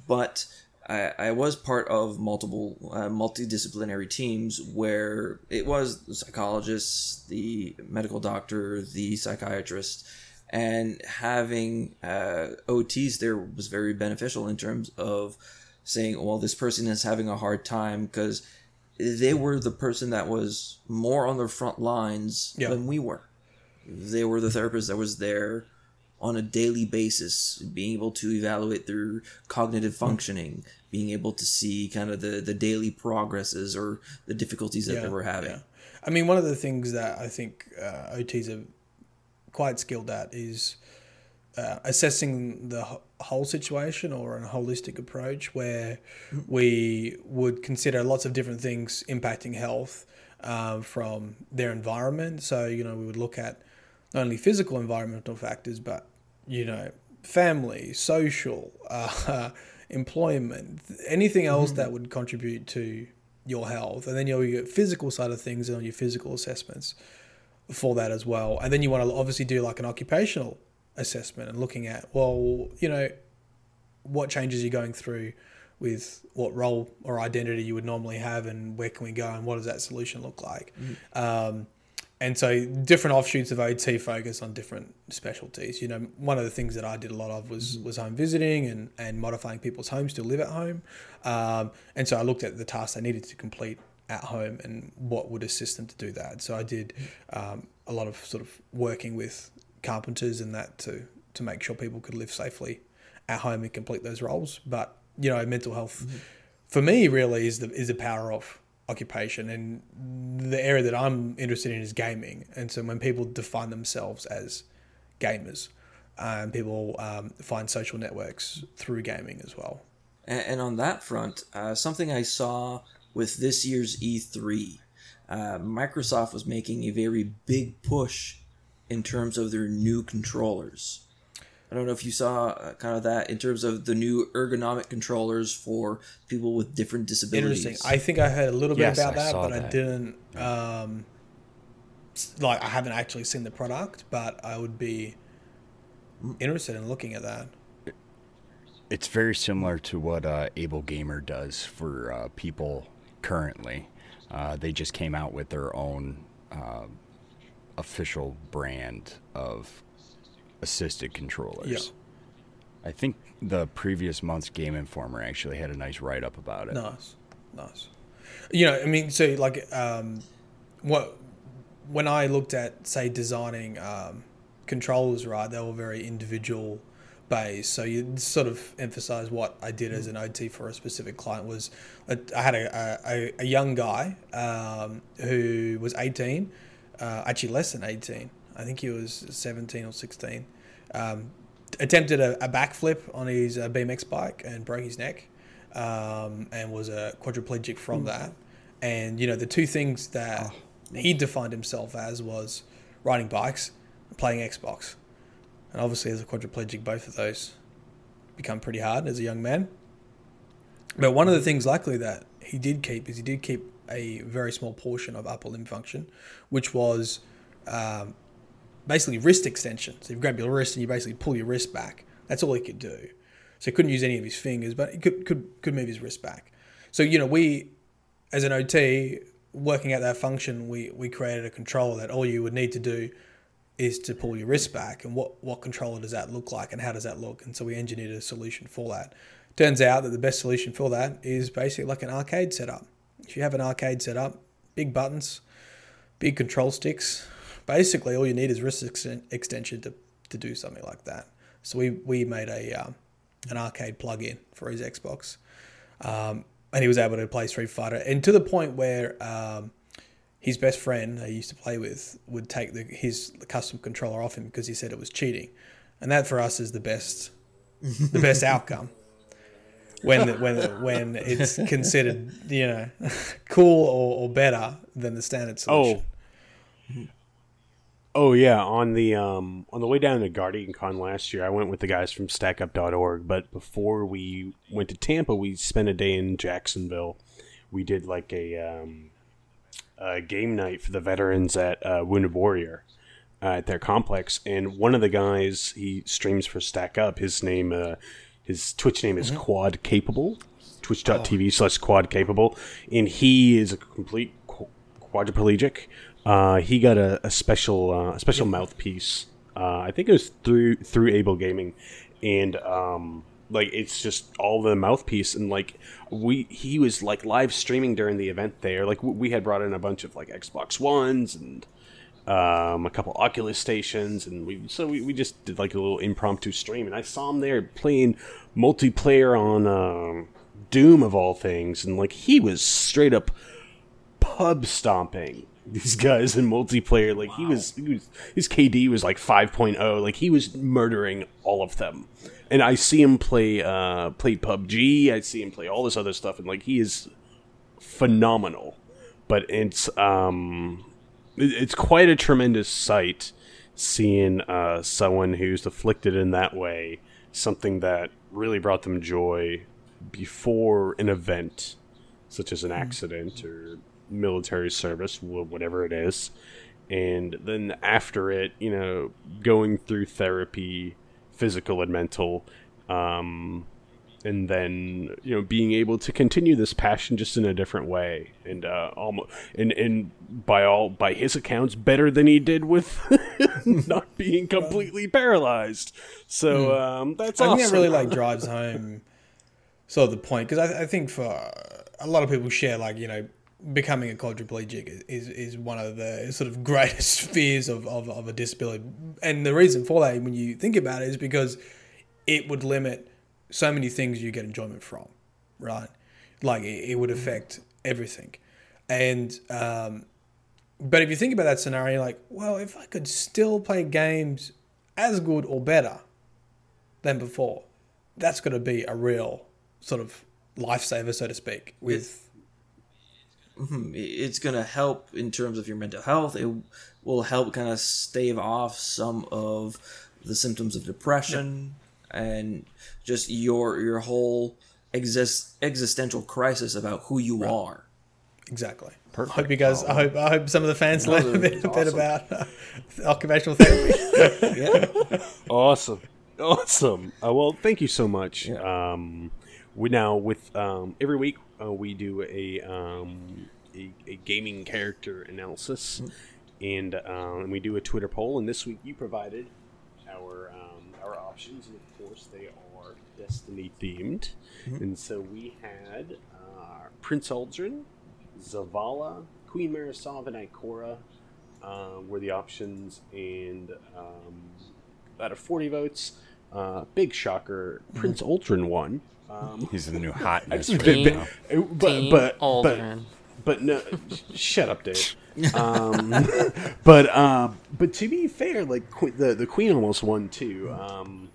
S2: But I, I was part of multiple uh, multidisciplinary teams where it was the psychologist, the medical doctor, the psychiatrist, and having uh, OTs there was very beneficial in terms of saying, well, this person is having a hard time because they were the person that was more on the front lines yeah. than we were. They were the therapist that was there on a daily basis, being able to evaluate their cognitive hmm. functioning, being able to see kind of the, the daily progresses or the difficulties that yeah, they were having. Yeah.
S4: I mean, one of the things that I think uh, OTs are quite skilled at is uh, assessing the whole situation or a holistic approach where mm. we would consider lots of different things impacting health um, from their environment. So, you know, we would look at not only physical environmental factors, but you know, family, social, uh, employment, anything else mm-hmm. that would contribute to your health, and then you know your physical side of things and your physical assessments for that as well, and then you want to obviously do like an occupational assessment and looking at well, you know, what changes you're going through with what role or identity you would normally have and where can we go and what does that solution look like. Mm. Um, and so different offshoots of OT focus on different specialties. You know, one of the things that I did a lot of was mm-hmm. was home visiting and, and modifying people's homes to live at home. Um, and so I looked at the tasks they needed to complete at home and what would assist them to do that. So I did um, a lot of sort of working with carpenters and that to to make sure people could live safely at home and complete those roles. But you know, mental health mm-hmm. for me really is the is the power of occupation and the area that I'm interested in is gaming. And so when people define themselves as gamers um, people um, find social networks through gaming as well.
S2: And, and on that front uh, something I saw with this year's E3 uh, Microsoft was making a very big push in terms of their new controllers I don't know if you saw uh, kind of that in terms of the new ergonomic controllers for people with different disabilities.
S4: Interesting. I think I heard a little bit yes, about that, but that. I didn't. Um, like, I haven't actually seen the product, but I would be interested in looking at that.
S3: It's very similar to what uh, Able Gamer does for uh, people currently. Uh, they just came out with their own uh, official brand of assisted controllers. Yeah. I think the previous month's Game Informer actually had a nice write up about it.
S4: Nice, nice. You know, I mean, so like, um, what when I looked at say designing um, controllers, right? They were very individual based. So you sort of emphasize what I did as an OT for a specific client was I had a, a, a young guy um, who was 18, uh, actually less than 18, I think he was 17 or 16. Um, attempted a, a, backflip on his uh, BMX bike and broke his neck, um, and was a quadriplegic from mm. that. And you know the two things that oh. he defined himself as was riding bikes, and playing Xbox. And obviously, as a quadriplegic, both of those become pretty hard as a young man. But one of the things, luckily, that he did keep is he did keep a very small portion of upper limb function, which was um, basically wrist extension. So you grab your wrist and you basically pull your wrist back. That's all he could do. So he couldn't use any of his fingers, but he could could could move his wrist back. So you know we, as an OT, working out that function, we we created a controller that all you would need to do is to pull your wrist back. And what what controller does that look like, and how does that look? And so we engineered a solution for that. Turns out that the best solution for that is basically like an arcade setup. If you have an arcade setup, big buttons, big control sticks, basically all you need is wrist ex- extension to, to do something like that. So we, we made a um, an arcade plug-in for his Xbox, um, and he was able to play Street Fighter, and to the point where um, his best friend he used to play with would take the, his custom controller off him because he said it was cheating, and that for us is the best the best outcome. When when when it's considered you know cool or, or better than the standard solution.
S1: Oh, Oh yeah, on the um, on the way down to Guardian Con last year, I went with the guys from StackUp.org. But before we went to Tampa, we spent a day in Jacksonville. We did like a, um, a game night for the veterans at uh, Wounded Warrior uh, at their complex, and one of the guys he streams for Stack Up. His name, uh, his Twitch name is mm-hmm. Quad Capable. Twitch.tv oh. slash Quad Capable, and he is a complete quadriplegic. Uh, he got a, a special uh, a special mouthpiece. Uh, I think it was through through Able Gaming, and um, like it's just all the mouthpiece. And like we he was like live streaming during the event there. Like we had brought in a bunch of like Xbox Ones and um, a couple Oculus stations, and we so we, we just did like a little impromptu stream, and I saw him there playing multiplayer on um, Doom of all things, and like he was straight up pub stomping these guys in multiplayer. Like wow. he was, he was, his KD was like 5.0. Like he was murdering all of them. And I see him play, uh, play PUBG. I see him play all this other stuff, and like he is phenomenal. But it's um, it's quite a tremendous sight seeing uh, someone who's afflicted in that way something that really brought them joy before an event such as an hmm. accident or military service whatever it is and then after it you know going through therapy physical and mental um, and then you know being able to continue this passion just in a different way and uh almost and and by all by his accounts better than he did with not being completely paralyzed so mm. um that's
S4: i
S1: awesome.
S4: think that really like drives home sort of the point because I, I think for a lot of people share like you know becoming a quadriplegic is is one of the sort of greatest fears of, of, of a disability and the reason for that when you think about it is because it would limit so many things you get enjoyment from, right? Like it, it would affect everything. And, um, but if you think about that scenario, like, well, if I could still play games as good or better than before, that's going to be a real sort of lifesaver, so to speak, with.
S2: Mm-hmm. It's going to help in terms of your mental health. It will help kind of stave off some of the symptoms of depression and just your your whole exist existential crisis about who you right. are.
S4: Exactly. Perfect. I hope you guys. I hope. I hope some of the fans learn a bit, awesome. bit about uh, occupational therapy.
S1: yeah. Awesome. Awesome. Uh, well, thank you so much. Yeah. Um, we now with um, every week uh, we do a, um, a, a gaming character analysis, and um, and we do a Twitter poll. And this week you provided our um, our options, and of course they are Destiny themed. Mm-hmm. And so we had uh, Prince Uldren, Zavala, Queen Mara Sov, and Ikora uh, were the options, and um, out of 40 votes, uh, big shocker, mm-hmm. Prince Uldren won.
S3: Um, He's the new hotness.
S5: Team, but, but, but,
S1: but, but no, shut up, Dave. Um, but um, but to be fair, like the the queen almost won too. Um,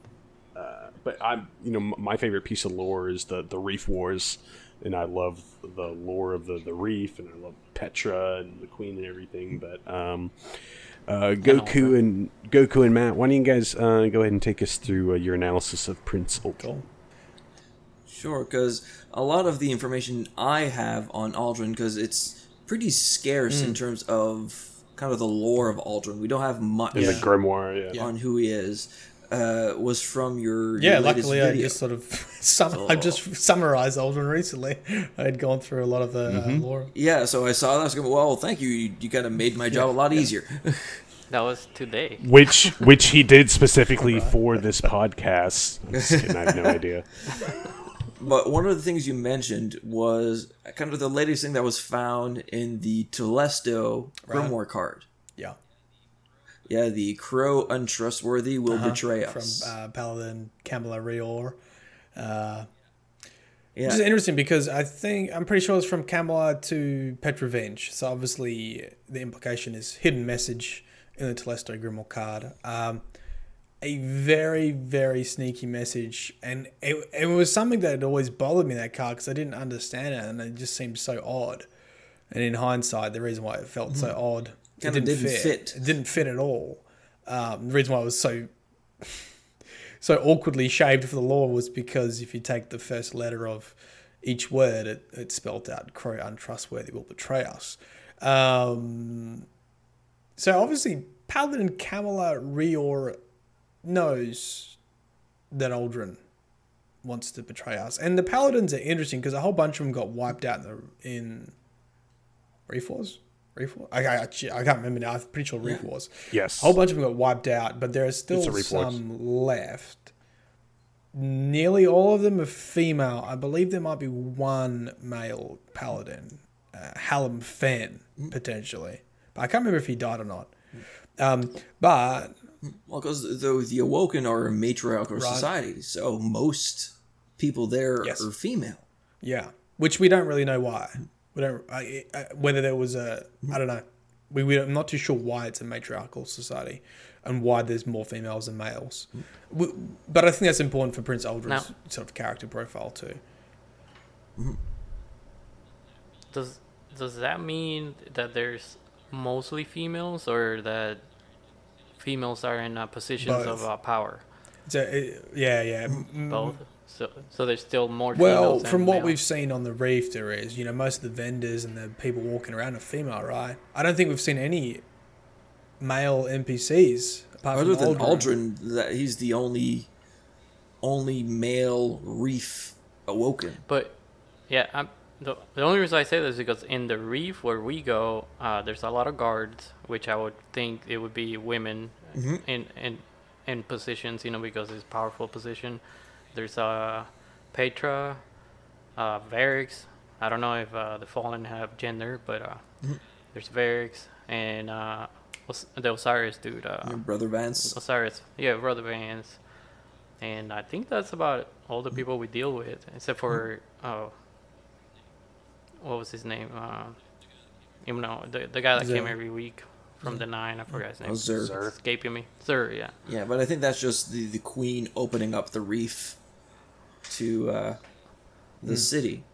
S1: uh, but I'm you know my favorite piece of lore is the the Reef Wars, and I love the lore of the the Reef, and I love Petra and the queen and everything. But um, uh, Goku and Goku and Matt, why don't you guys uh, go ahead and take us through uh, your analysis of Prince Uldren?
S2: Sure, because a lot of the information I have on Uldren, because it's pretty scarce mm. in terms of kind of the lore of Uldren. We don't have much
S1: in the grimoire
S2: yeah. on who he is. Uh, was from your
S4: yeah.
S2: Your
S4: luckily,
S2: video.
S4: I just sort of sum- so, I just summarized Uldren recently. I had gone through a lot of the uh, mm-hmm. uh, lore.
S2: Yeah, so I saw that. I was going, well, thank you. You, you kind of made my job yeah. a lot easier.
S5: That was today.
S1: Which which he did specifically right. for this podcast. I have no idea.
S2: But one of the things you mentioned was kind of the latest thing that was found in the Telesto right. Grimoire card.
S4: Yeah.
S2: Yeah, the Crow Untrustworthy will uh-huh. betray us.
S4: From uh, Paladin Kamala Rior. Uh, yeah. Which is interesting because I think, I'm pretty sure it's from Kamala to Petra Venj. So obviously the implication is hidden message in the Telesto Grimoire card. Um, a very very sneaky message and it, it was something that had always bothered me that card because i didn't understand it and it just seemed so odd and in hindsight the reason why it felt mm-hmm. so odd
S2: it didn't, didn't fit. fit.
S4: it didn't fit at all um, the reason why it was so so awkwardly shaped for the lore was because if you take the first letter of each word it, it spelt out crow untrustworthy will betray us um, so obviously paladin Kamala Rior knows that Uldren wants to betray us. And the Paladins are interesting because a whole bunch of them got wiped out in the in Reef Wars. Reef Wars? I, I, I can't remember now. I'm pretty sure Reef yeah. Wars.
S1: Yes.
S4: A whole bunch of them got wiped out, but there are still some left. Nearly all of them are female. I believe there might be one male paladin, uh, Hallam Fenn, mm. potentially. But I can't remember if he died or not. Um, but
S2: well, because the, the Awoken are a matriarchal right. society, so most people there yes. are female.
S4: Yeah, which we don't really know why. We don't I, I, whether there was a I don't know. We we I'm not too sure why it's a matriarchal society, and why there's more females than males. We, but I think that's important for Prince Uldren's now, sort of character profile too.
S5: Does does that mean that there's mostly females, or that females are in uh, positions Both. of uh, power?
S4: So, uh, yeah, yeah.
S5: Both. So, so there's still more.
S4: Well, from what male. we've seen on the reef, there is. You know, most of the vendors and the people walking around are female, right? I don't think we've seen any male NPCs
S2: apart Other from than Uldren. Uldren, that he's the only, only male reef awoken.
S5: But, yeah, I'm, the the only reason I say this is because in the reef where we go, uh, there's a lot of guards, which I would think it would be women mm-hmm. in in in positions, you know, because it's a powerful position. There's uh, Petra, uh, Variks. I don't know if uh, the Fallen have gender, but uh, mm-hmm. there's Variks and uh, the Osiris dude. Uh,
S2: Brother Vance.
S5: Osiris, yeah, Brother Vance. And I think that's about all the mm-hmm. people we deal with, except for mm-hmm. What was his name? Uh, you know, the the guy that Xur. came every week from the nine. I forgot his name. Oh, Xur. Xur. Escaping me. Xur, yeah.
S2: Yeah, but I think that's just the the queen opening up the reef to uh, the mm. city.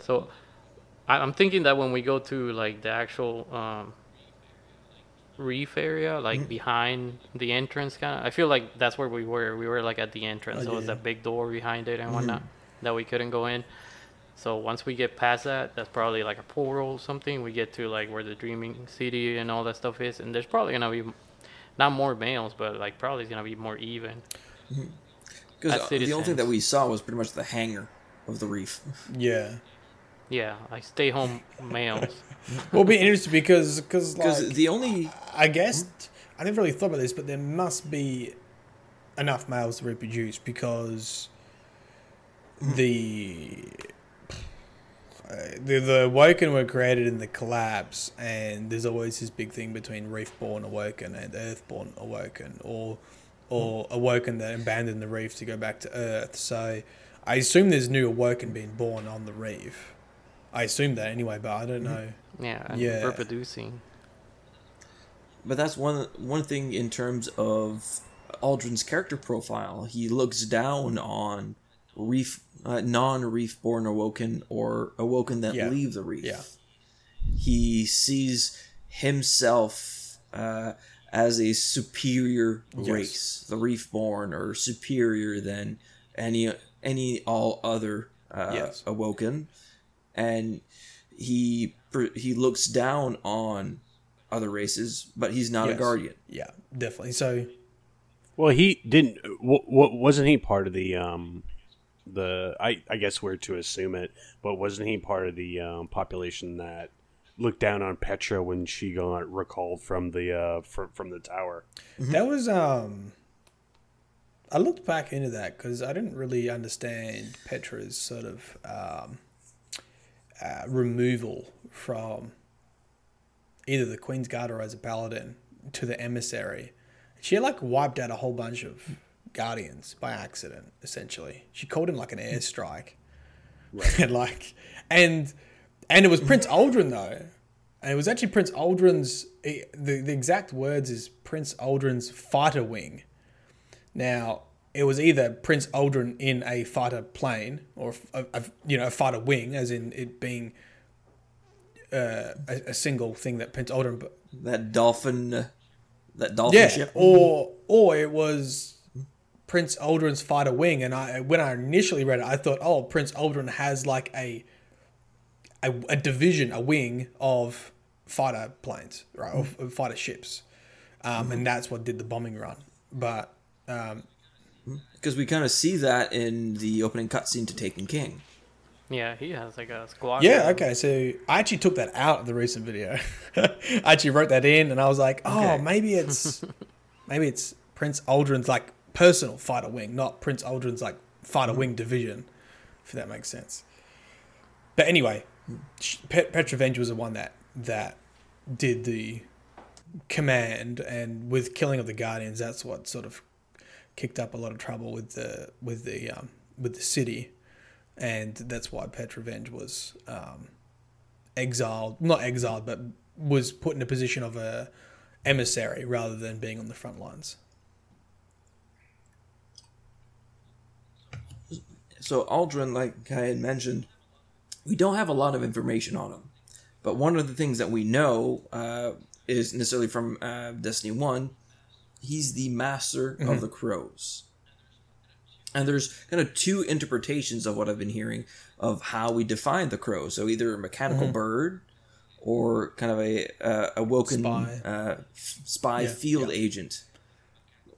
S5: So I, am thinking that when we go to like the actual um, reef area, like mm. behind the entrance, kind of, I feel like that's where we were. We were like at the entrance. Oh, so yeah. it was a big door behind it and mm. whatnot that we couldn't go in. So once we get past that, that's probably like a portal or something. We get to like where the dreaming city and all that stuff is, and there's probably gonna be not more males, but like probably it's gonna be more even.
S2: Mm-hmm. Because uh, the only thing that we saw was pretty much the hangar of the reef.
S4: Yeah.
S5: Yeah, like stay home males.
S4: will be interesting because because like,
S2: the only
S4: I guess I never really thought about this, but there must be enough males to reproduce because mm. the the the Awoken were created in the collapse, and there's always this big thing between Reefborn Awoken and Earthborn Awoken, or or Awoken that abandoned the reef to go back to Earth. So I assume there's new Awoken being born on the reef. I assume that anyway, but I don't mm-hmm. know.
S5: Yeah, yeah, reproducing.
S2: But that's one one thing in terms of Uldren's character profile. He looks down on reef, uh, non-reef born awoken or awoken that yeah. leave the reef.
S4: Yeah.
S2: He sees himself uh, as a superior yes. race, the reef born, or superior than any any all other uh, yes. awoken, and he he looks down on other races, but he's not yes. a guardian.
S4: Yeah, definitely. So,
S1: well, he didn't. What wasn't he part of the um the I I guess we're to assume it, but wasn't he part of the um, population that looked down on Petra when she got recalled from the uh, from from the tower.
S4: Mm-hmm. That was um. I looked back into that because I didn't really understand Petra's sort of um, uh, removal from either the Queen's Guard or as a paladin to the emissary. She like wiped out a whole bunch of guardians by accident. Essentially, she called him like an airstrike, right. and like and and it was Prince Uldren though. And it was actually Prince Uldren's, the, the exact words is Prince Uldren's fighter wing. Now, it was either Prince Uldren in a fighter plane or, a, a you know, a fighter wing, as in it being uh, a, a, single thing that Prince Uldren
S2: That dolphin, that dolphin yeah, ship.
S4: Or, or it was Prince Uldren's fighter wing. And I, when I initially read it, I thought, oh, Prince Uldren has like a a, a division, a wing of fighter planes, right, mm. of, fighter ships, um, mm. and that's what did the bombing run. But
S2: because um, we kind of see that in the opening cutscene to Taken King.
S5: Yeah, he has like a squad.
S4: Yeah, okay. So I actually took that out of the recent video. I actually wrote that in, and I was like, oh, okay. maybe it's maybe it's Prince Uldren's like personal fighter wing, not Prince Uldren's like fighter wing division, if that makes sense. But anyway, Pet- Petra Venj was the one that that did the command, and with killing of the Guardians, that's what sort of kicked up a lot of trouble with the with the um, with the city, and that's why Petra Venj was um, exiled, not exiled, but was put in a position of a emissary rather than being on the front lines.
S2: So Uldren, like I had mentioned, we don't have a lot of information on him. But one of the things that we know uh, is necessarily from uh, Destiny 1, he's the master mm-hmm. of the crows. And there's kind of two interpretations of what I've been hearing of how we define the crow. So either a mechanical mm-hmm. bird or kind of a uh, awoken spy, uh, spy yeah, field yeah. agent.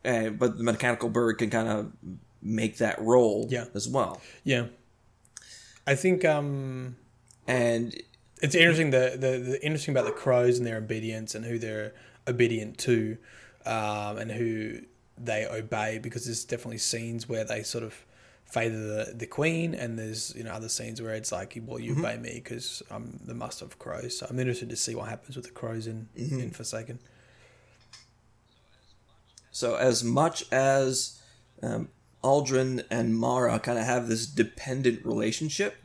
S2: Uh, but the mechanical bird can kind of make that role
S4: yeah.
S2: as well.
S4: Yeah. I think um
S2: and
S4: it's interesting the, the the interesting about the crows and their obedience and who they're obedient to um and who they obey because there's definitely scenes where they sort of favor the, the queen and there's you know other scenes where it's like well you mm-hmm. obey me because I'm the master of crows so I'm interested to see what happens with the crows in mm-hmm. in Forsaken
S2: so as much as um, Uldren and Mara kind of have this dependent relationship,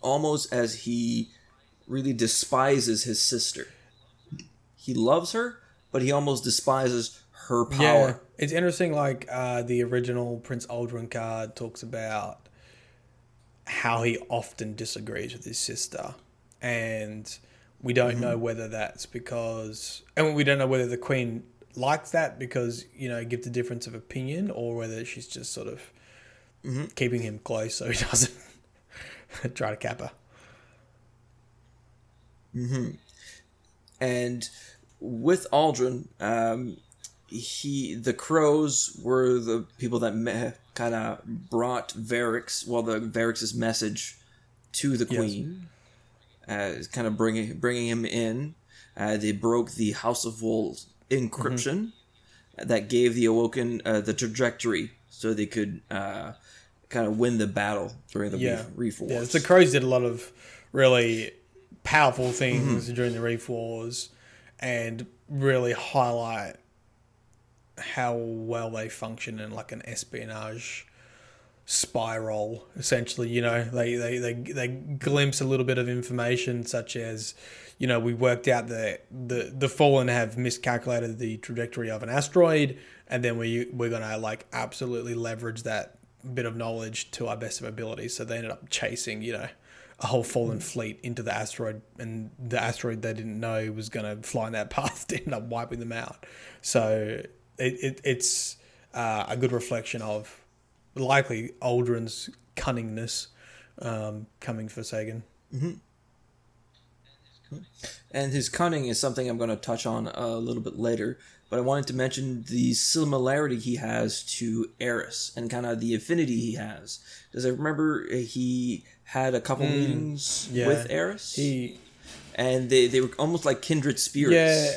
S2: almost as he really despises his sister. He loves her, but he almost despises her power. Yeah,
S4: it's interesting. Like uh, the original Prince Uldren card talks about how he often disagrees with his sister, and we don't mm-hmm. know whether that's because, and we don't know whether the Queen likes that because you know gives a difference of opinion, or whether she's just sort of mm-hmm. keeping him close so he doesn't try to cap her.
S2: Mm-hmm. And with Uldren, um, he the crows were the people that kind of brought Variks, well, the Variks's message to the queen, yes. uh, kind of bringing bringing him in. Uh, they broke the House of Wolves encryption mm-hmm. that gave the Awoken uh, the trajectory so they could uh, kind of win the battle during the yeah. Reef Wars. Yeah,
S4: the Crows did a lot of really powerful things mm-hmm. during the Reef Wars and really highlight how well they function in like an espionage spiral essentially you know they, they they they glimpse a little bit of information such as you know, we worked out that the the Fallen have miscalculated the trajectory of an asteroid, and then we we're gonna like absolutely leverage that bit of knowledge to our best of ability. So they ended up chasing, you know, a whole Fallen mm. fleet into the asteroid, and the asteroid they didn't know was gonna fly in that path to end up wiping them out. So it, it it's uh, a good reflection of likely Uldren's cunningness um, coming for Sagan.
S2: Mm-hmm. And his cunning is something I'm going to touch on a little bit later. But I wanted to mention the similarity he has to Eris and kind of the affinity he has. Because I remember he had a couple mm, meetings yeah. with Eris.
S4: He
S2: and they, they were almost like kindred spirits.
S4: Yeah,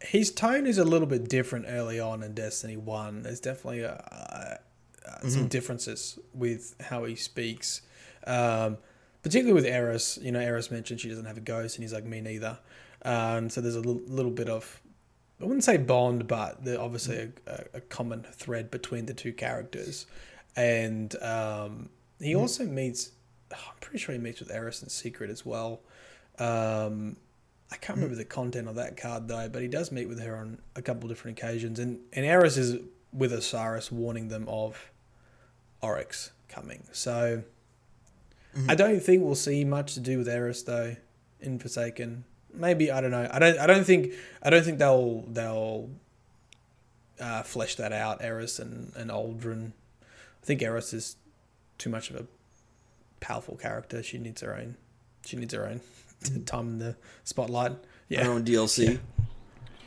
S4: his tone is a little bit different early on in Destiny One. There's definitely a, a, a, some mm-hmm. differences with how he speaks. Um, particularly with Eris. You know, Eris mentioned she doesn't have a ghost, and he's like, me neither. Um, so there's a l- little bit of, I wouldn't say bond, but there's obviously a, a, common thread between the two characters. And um, he mm. also meets, oh, I'm pretty sure he meets with Eris in secret as well. Um, I can't remember the content of that card though, but he does meet with her on a couple different occasions. And, and Eris is with Osiris warning them of Oryx coming. So Mm-hmm. I don't think we'll see much to do with Eris though in Forsaken. Maybe I don't know. I don't. I don't think. I don't think they'll they'll uh, flesh that out. Eris and and Uldren. I think Eris is too much of a powerful character. She needs her own. She needs her own mm-hmm. time in the spotlight.
S2: Yeah. Her own DLC. Yeah.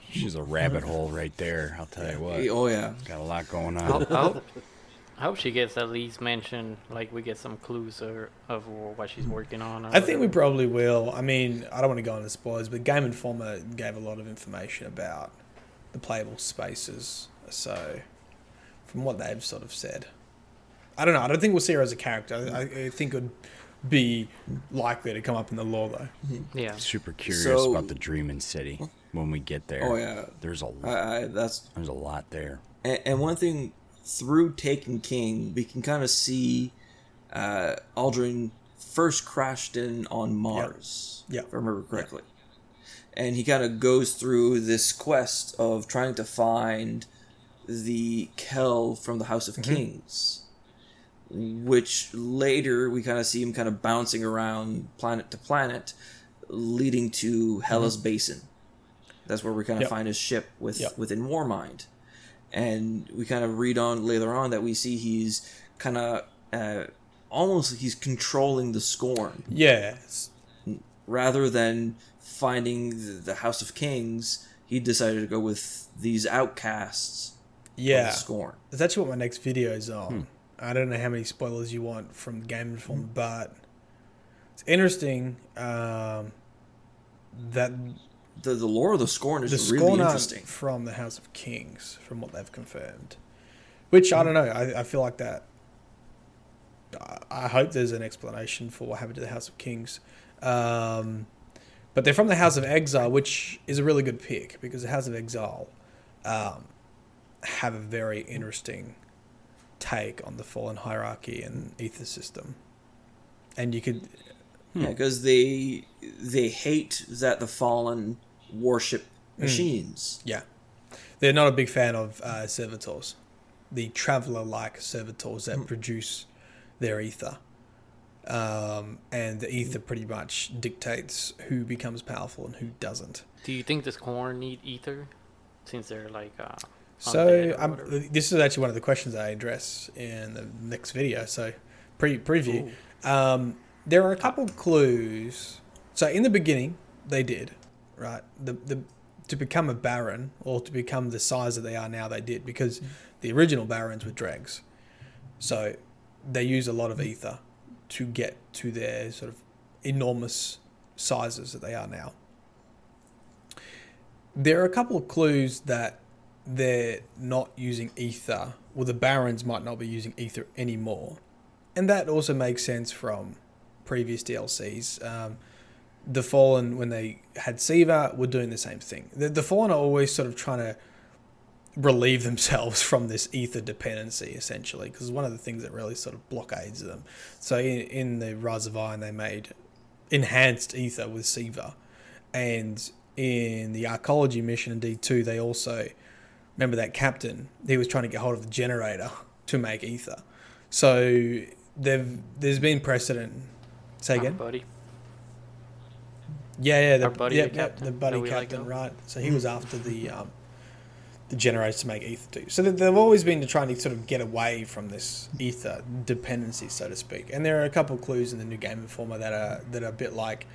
S3: She's a rabbit hole right there. I'll tell you what.
S2: Oh yeah,
S3: got a lot going on.
S5: I'll, I'll, I hope she gets at least mentioned, like we get some clues or, of what she's working on.
S4: I think we probably will. I mean, I don't want to go into spoilers, but Game Informer gave a lot of information about the playable spaces. So, from what they've sort of said, I don't know. I don't think we'll see her as a character. I, I think it would be likely to come up in the lore, though.
S5: Mm-hmm. Yeah.
S3: Super curious so, about the Dreaming City when we get there.
S2: Oh yeah,
S3: there's a lot.
S2: I, I, that's
S3: there's a lot there.
S2: And, and, one thing through Taken King, we can kind of see uh, Uldren first crashed in on Mars.
S4: Yeah,
S2: yep. if I remember correctly. Yep. And he kind of goes through this quest of trying to find the Kel from the House of mm-hmm. Kings which later we kind of see him kind of bouncing around planet to planet, leading to Hellas mm-hmm. Basin. That's where we kind of yep. find his ship with within Warmind, and we kind of read on later on that we see he's kind of uh, almost he's controlling the Scorn.
S4: Yes.
S2: Rather than finding the, House of Kings, he decided to go with these outcasts.
S4: Yeah.
S2: Scorn.
S4: That's actually what my next video is on. Hmm I don't know how many spoilers you want from Game Informer, mm-hmm. but it's interesting um, that
S2: the the lore of the Scorn is the really Scorn interesting
S4: from the House of Kings, from what they've confirmed. Which I don't know. I, I feel like that. I hope there's an explanation for what happened to the House of Kings. Um, but they're from the House of Exile, which is a really good pick because the House of Exile um, have a very interesting take on the fallen hierarchy and ether system. And you could
S2: yeah, because they they hate that the fallen worship hmm. machines.
S4: Mm. Yeah, they're not a big fan of uh, servitors, the traveler-like servitors that mm. produce their ether, um, and the ether pretty much dictates who becomes powerful and who doesn't.
S5: Do you think the Scorn need ether, since they're like uh,
S4: so um, this is actually one of the questions I address in the next video. So pre preview. Um, there are a couple clues. So in the beginning, they did right. The the to become a baron or to become the size that they are now, they did because mm. the original barons were dregs. So they use a lot of ether to get to their sort of enormous sizes that they are now. There are a couple of clues that they're not using ether, well, the barons might not be using ether anymore, and that also makes sense from previous DLCs. Um, the Fallen, when they had Siva, were doing the same thing. The, the Fallen are always sort of trying to relieve themselves from this ether dependency, essentially, because one of the things that really sort of blockades them. So in, in the Rise of Iron, they made enhanced ether with Siva, and in the Arcology mission in D2, they also remember that captain, he was trying to get hold of the generator to make ether. So there's been precedent. Say again.
S5: Buddy.
S4: Yeah, yeah, the, buddy, yeah, the, the buddy captain, like right? So he was after the um, the generators to make ether too. So they've always been trying to sort of get away from this ether dependency, so to speak. And there are a couple of clues in the new Game Informer that are that are a bit like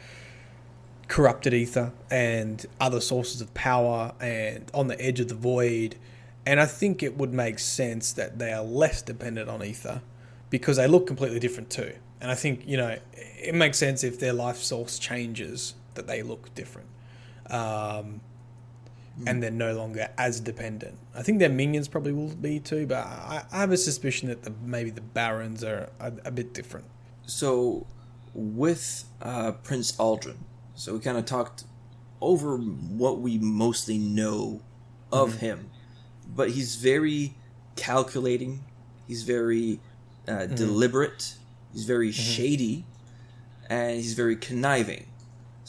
S4: corrupted ether and other sources of power and on the edge of the void. And I think it would make sense that they are less dependent on ether because they look completely different too. And I think, you know, it makes sense if their life source changes that they look different. Um, and they're no longer as dependent. I think their minions probably will be too, but I, I have a suspicion that the, maybe the barons are a, a bit different.
S2: So, with uh, Prince Uldren, so we kind of talked over what we mostly know of mm-hmm. him, but he's very calculating. He's very uh, mm-hmm. deliberate. He's very mm-hmm. shady, and he's very conniving.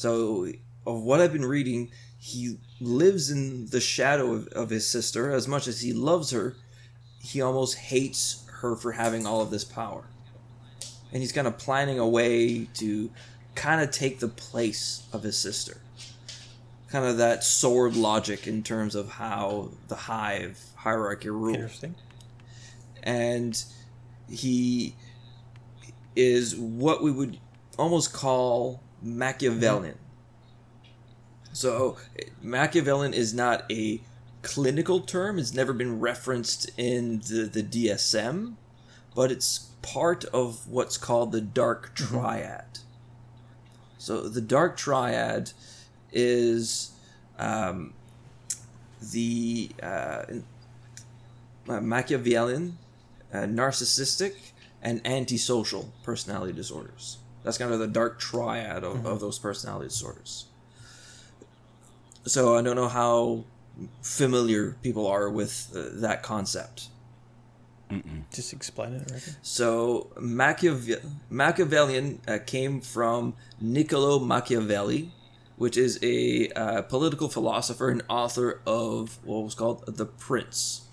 S2: So, of what I've been reading, he lives in the shadow of, of his sister. As much as he loves her, he almost hates her for having all of this power. And he's kind of planning a way to kind of take the place of his sister. Kind of that sword logic in terms of how the hive hierarchy rules.
S4: Interesting.
S2: And he is what we would almost call Machiavellian. So, Machiavellian is not a clinical term, it's never been referenced in the, the DSM, but it's part of what's called the Dark mm-hmm. Triad. So the Dark Triad is um, the uh, Machiavellian, uh, narcissistic, and antisocial personality disorders. That's kind of the dark triad of, mm-hmm. of those personality disorders. So I don't know how familiar people are with uh, that concept.
S4: Mm-mm. Just explain it. Right?
S2: So Machiave- Machiavellian uh, came from Niccolo Machiavelli, which is a uh, political philosopher and author of what was called The Prince.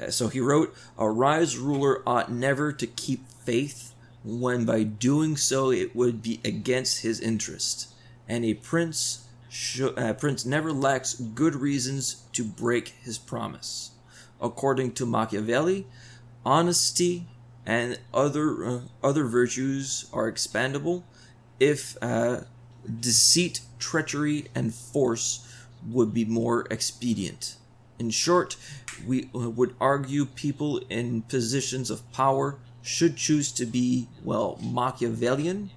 S2: Uh, so he wrote, A wise ruler ought never to keep faith when by doing so it would be against his interest, and a prince, sh- prince never lacks good reasons to break his promise. According to Machiavelli, honesty and other uh, other virtues are expandable if uh, deceit, treachery, and force would be more expedient. In short, we uh, would argue people in positions of power should choose to be, well, Machiavellian,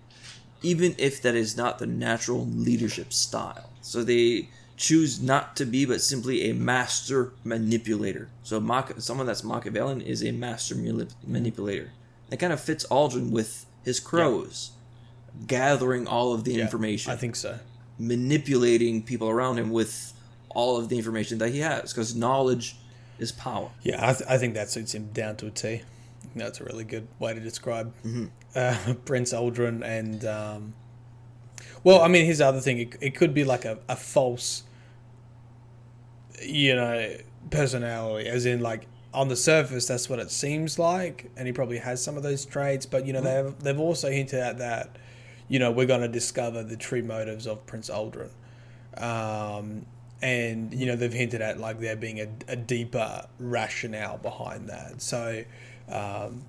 S2: even if that is not the natural leadership style. So they choose not to be, but simply a master manipulator. So Mach- someone that's Machiavellian is a master manipulator. That kind of fits Uldren with his crows, yeah. gathering all of the yeah, information.
S4: I think so.
S2: Manipulating people around him with all of the information that he has, because knowledge is power.
S4: Yeah, I, th- I think that suits him down to a T. That's a really good way to describe mm-hmm. uh, Prince Uldren. And um, well, I mean, here's the other thing: it, it could be like a, a false, you know, personality, as in like on the surface that's what it seems like, and he probably has some of those traits. But you know, mm-hmm. they've they've also hinted at that, you know, we're going to discover the true motives of Prince Uldren. Um, and you know they've hinted at like there being a, a deeper rationale behind that so um,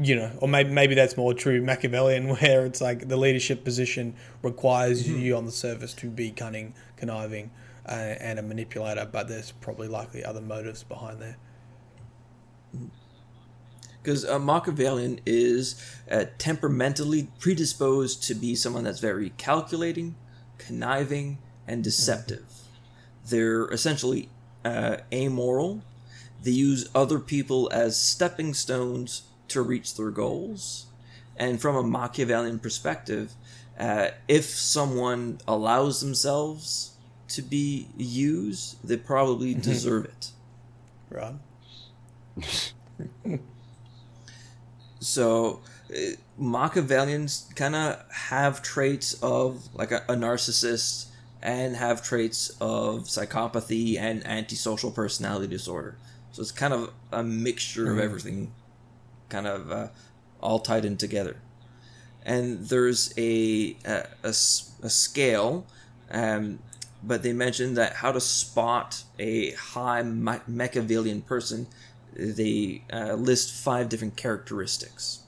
S4: you know, or maybe maybe that's more true Machiavellian, where it's like the leadership position requires mm-hmm. you on the surface to be cunning, conniving, uh, and a manipulator, but there's probably likely other motives behind there.
S2: Because a Machiavellian is uh, temperamentally predisposed to be someone that's very calculating, conniving, and deceptive. Mm-hmm. They're essentially uh, amoral they use other people as stepping stones to reach their goals. And from a Machiavellian perspective, uh, if someone allows themselves to be used, they probably mm-hmm. deserve it.
S4: Right.
S2: so, uh, Machiavellians kind of have traits of like a, a narcissist and have traits of psychopathy and antisocial personality disorder. So it's kind of a mixture mm-hmm. of everything, kind of uh, all tied in together. And there's a a, a, a scale, um, but they mentioned that how to spot a high Machiavellian person. They uh, list five different characteristics.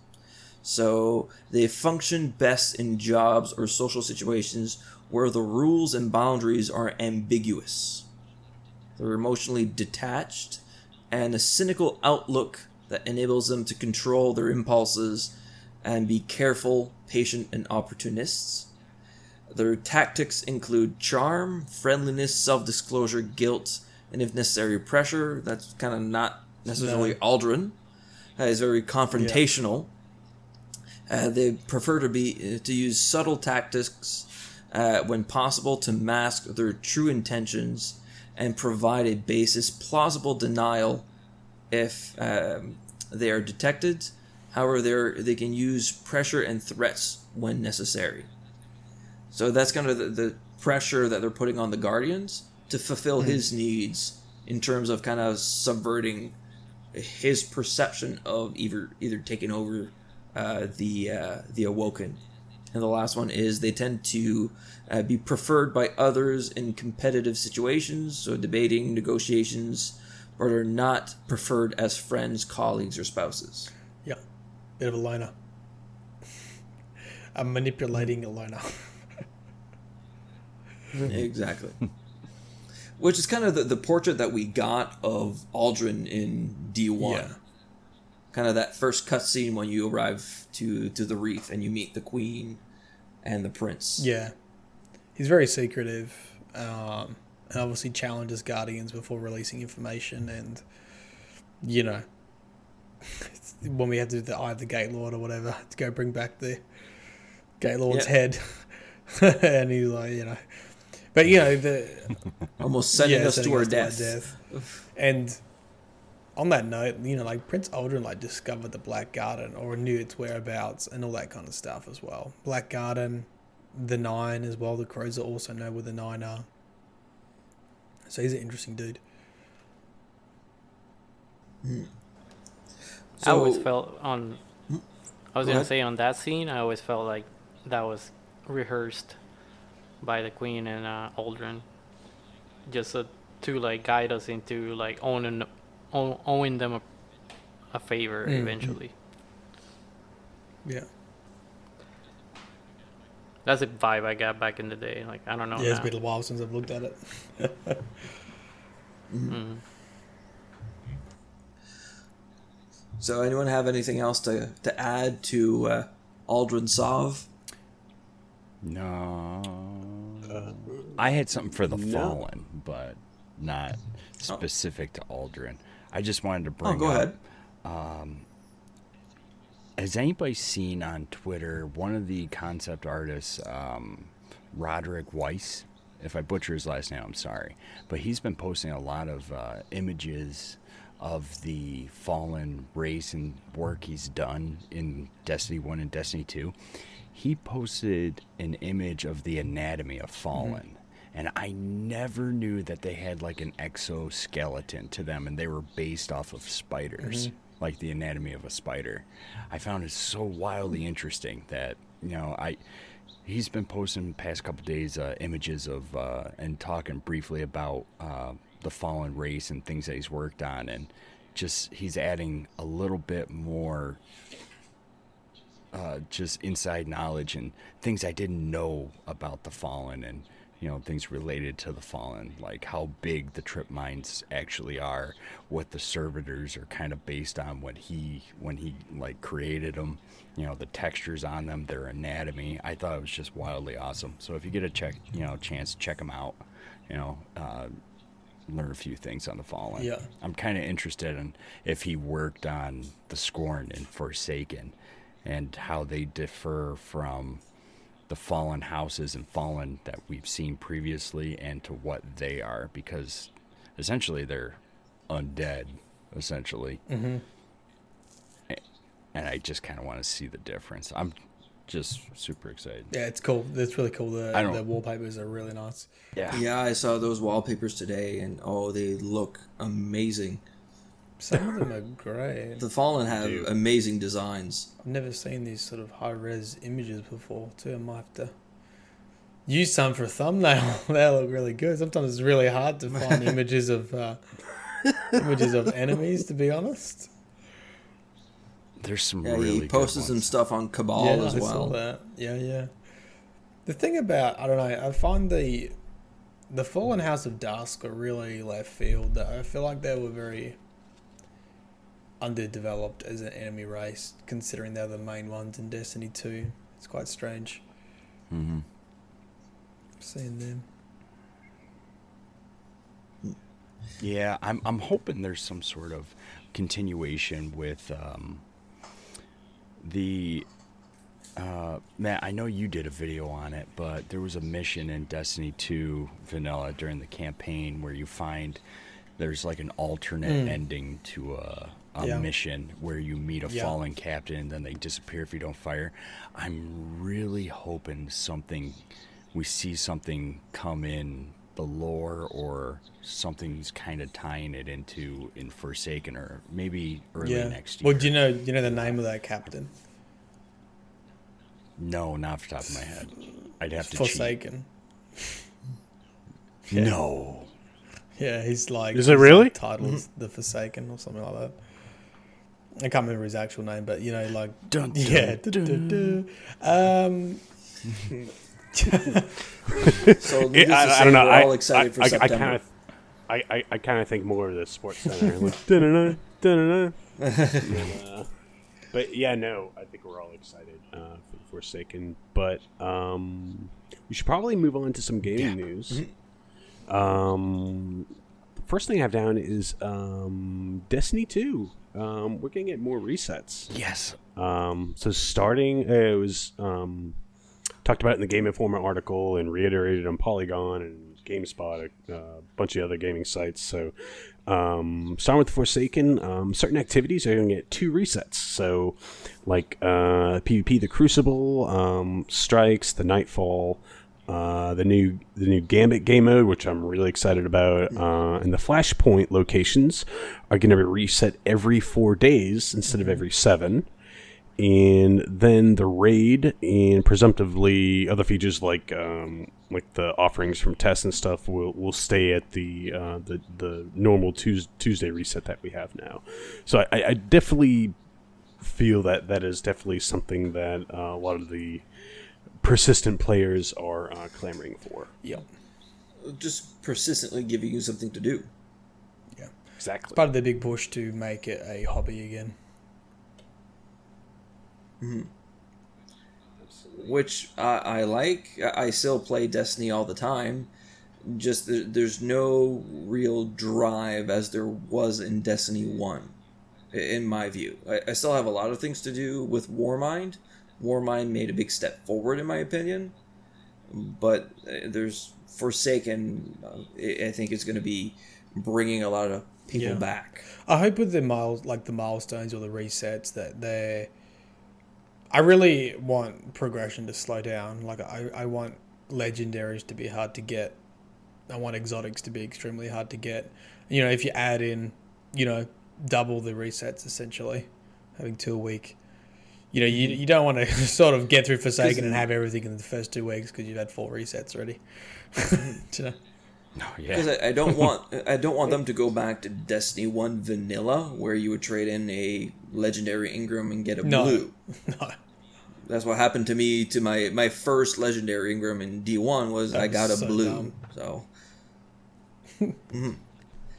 S2: So they function best in jobs or social situations where the rules and boundaries are ambiguous. They're emotionally detached and a cynical outlook that enables them to control their impulses and be careful, patient, and opportunists. Their tactics include charm, friendliness, self disclosure, guilt, and if necessary, pressure. That's kind of not necessarily no. Uldren. Uh, he's very confrontational. Yeah. Uh, they prefer to be uh, to use subtle tactics uh, when possible to mask their true intentions and provide a basis plausible denial if um, they are detected. However, they they can use pressure and threats when necessary. So that's kind of the, the pressure that they're putting on the Guardians to fulfill mm. his needs in terms of kind of subverting his perception of either either taking over uh, the uh, the Awoken. And the last one is they tend to uh, be preferred by others in competitive situations, so debating, negotiations, but are not preferred as friends, colleagues, or spouses.
S4: Yeah, bit of a loner. I'm manipulating a loner.
S2: exactly. Which is kind of the, the portrait that we got of Uldren in D1. Yeah. Kind of that first cutscene when you arrive to to the reef and you meet the queen and the prince.
S4: Yeah, he's very secretive, um, and obviously challenges guardians before releasing information. And you know, when we had to do the eye of the gate lord or whatever to go bring back the gate lord's yeah. head, and he's like, you know. But you know the
S2: almost sending yeah, us sending to our death. death.
S4: and on that note, you know, like Prince Uldren like discovered the Black Garden or knew its whereabouts and all that kind of stuff as well. Black Garden, the Nine as well. The Crozar also know where the Nine are. So he's an interesting dude.
S5: Hmm. So, I always felt on. Hmm? I was Go gonna say on that scene, I always felt like that was rehearsed by the Queen and uh, Uldren, just to like guide us into like owning owing them a, a favor mm-hmm. eventually.
S4: Yeah.
S5: That's a vibe I got back in the day. Like I don't know.
S4: Yeah, it's been a while since I've looked at it. mm-hmm.
S2: So, anyone have anything else to, to add to uh, Uldren Sov?
S3: No. Uh, I had something for the no. Fallen, but not oh. specific oh. to Uldren. I just wanted to bring.
S2: Oh, go
S3: up,
S2: ahead.
S3: Um, has anybody seen on Twitter one of the concept artists, um, Roderick Weiss? If I butcher his last name, I'm sorry, but he's been posting a lot of uh, images of the fallen race and work he's done in Destiny 1 and Destiny 2. He posted an image of the anatomy of fallen. Mm-hmm and I never knew that they had like an exoskeleton to them and they were based off of spiders, mm-hmm. like the anatomy of a spider. I found it so wildly interesting that, you know, I he's been posting the past couple days uh, images of uh, and talking briefly about uh, the fallen race and things that he's worked on and just he's adding a little bit more uh, just inside knowledge and things I didn't know about the fallen and you know things related to the fallen like how big the trip mines actually are what the servitors are kind of based on what he when he like created them you know the textures on them their anatomy. I thought it was just wildly awesome. So if you get a check you know chance check them out you know uh, learn a few things on the fallen.
S4: Yeah.
S3: I'm kind of interested in if he worked on the scorn and forsaken and how they differ from the fallen houses and fallen that we've seen previously and to what they are because essentially they're undead essentially.
S4: Mm-hmm.
S3: and i just kind of want to see the difference. I'm just super excited.
S4: Yeah it's cool. It's really cool. The, the wallpapers are really nice.
S2: Yeah. Yeah i saw those wallpapers today and oh they look amazing
S4: some of them are great.
S2: The Fallen have Dude. amazing designs.
S4: I've never seen these sort of high res images before, too. I might have to use some for a thumbnail. they look really good. Sometimes it's really hard to find images of uh, images of enemies, to be honest.
S3: There's some yeah, really.
S2: He posted some stuff on Cabal
S4: yeah,
S2: as
S4: I
S2: well.
S4: Saw that. Yeah, yeah. The thing about I don't know, I find the the Fallen House of Dusk are really left field. Though. I feel like they were very underdeveloped as an enemy race, considering they're the main ones in Destiny 2. It's quite strange.
S3: Mm-hmm.
S4: Seeing them.
S3: Yeah, I'm I'm hoping there's some sort of continuation with um, the uh, Matt. I know you did a video on it, but there was a mission in Destiny 2 Vanilla during the campaign where you find there's like an alternate mm. ending to a a yeah. mission where you meet a yeah. fallen captain and then they disappear if you don't fire. I'm really hoping something we see something come in the lore or something's kind of tying it into in Forsaken or maybe early yeah. next year.
S4: Well, do you know do you know the name of that captain?
S3: No, not off the top of my head. I'd have to
S4: Forsaken.
S3: yeah. No.
S4: Yeah, he's like.
S1: Is it really?
S4: Titles mm-hmm. the Forsaken or something like that. I can't remember his actual name, but you know, like
S3: dun, dun,
S4: yeah. Dun, um,
S2: so it, I, I, don't know. We're I, all excited I, for I, September.
S1: I kind of, I, I, I kind of think more of the sports center. like, uh, but yeah, no, I think we're all excited uh, for the Forsaken. But um, we should probably move on to some gaming yeah. news. Mm-hmm. Um, the first thing I have down is um, Destiny Two. Um, we're gonna get more resets.
S3: Yes.
S1: Um, so starting, uh, it was um, talked about in the Game Informer article and reiterated on Polygon and GameSpot, a uh, bunch of other gaming sites. So um, starting with Forsaken, um, certain activities are going to get two resets. So, like uh, PvP, the Crucible, um, Strikes, the Nightfall, uh, the new the new Gambit game mode, which I'm really excited about, uh, and the Flashpoint locations are going to be reset every four days instead of mm-hmm. every seven and then the raid and presumptively other features like um, like the offerings from tests and stuff will will stay at the uh, the the normal Tuesday, Tuesday reset that we have now. So I, I definitely feel that that is definitely something that uh, a lot of the persistent players are uh, clamoring for.
S2: Yeah, just persistently giving you something to do.
S4: Yeah,
S1: exactly.
S4: It's part of the big push to make it a hobby again.
S2: Mm-hmm. Which I, I like. I still play Destiny all the time. Just there, there's no real drive as there was in Destiny 1, in my view. I, I still have a lot of things to do with Warmind. Warmind made a big step forward, in my opinion. But uh, there's Forsaken, uh, I think, is going to be bringing a lot of people yeah. back.
S4: I hope with the miles, like the milestones or the resets, that they're I really want progression to slow down. Like I, I want legendaries to be hard to get. I want exotics to be extremely hard to get. You know, if you add in, you know, double the resets essentially, having two a week. You know, you, you don't want to sort of get through Forsaken and have everything in the first two weeks because you've had four resets already. you know?
S2: No, yeah. Because I, I, don't want I don't want them to go back to Destiny One Vanilla, where you would trade in a legendary Ingram and get a no. blue. No. That's what happened to me to my my first legendary Ingram in D one was I got a so blue. Dumb. So.
S3: mm-hmm.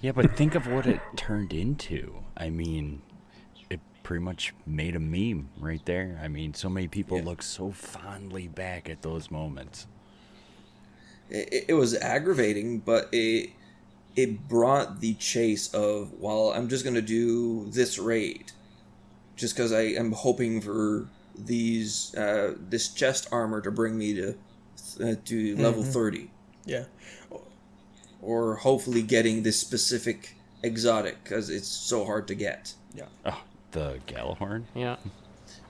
S3: Yeah, but think of what it turned into. I mean, it pretty much made a meme right there. I mean, so many people yeah. look so fondly back at those moments
S2: it, it was aggravating, but it it brought the chase of well, I'm just gonna do this raid, just because I am hoping for these uh, this chest armor to bring me to uh, to level mm-hmm. thirty.
S4: Yeah,
S2: or hopefully getting this specific exotic because it's so hard to get.
S4: Yeah.
S3: Oh, the Gjallarhorn.
S5: Yeah.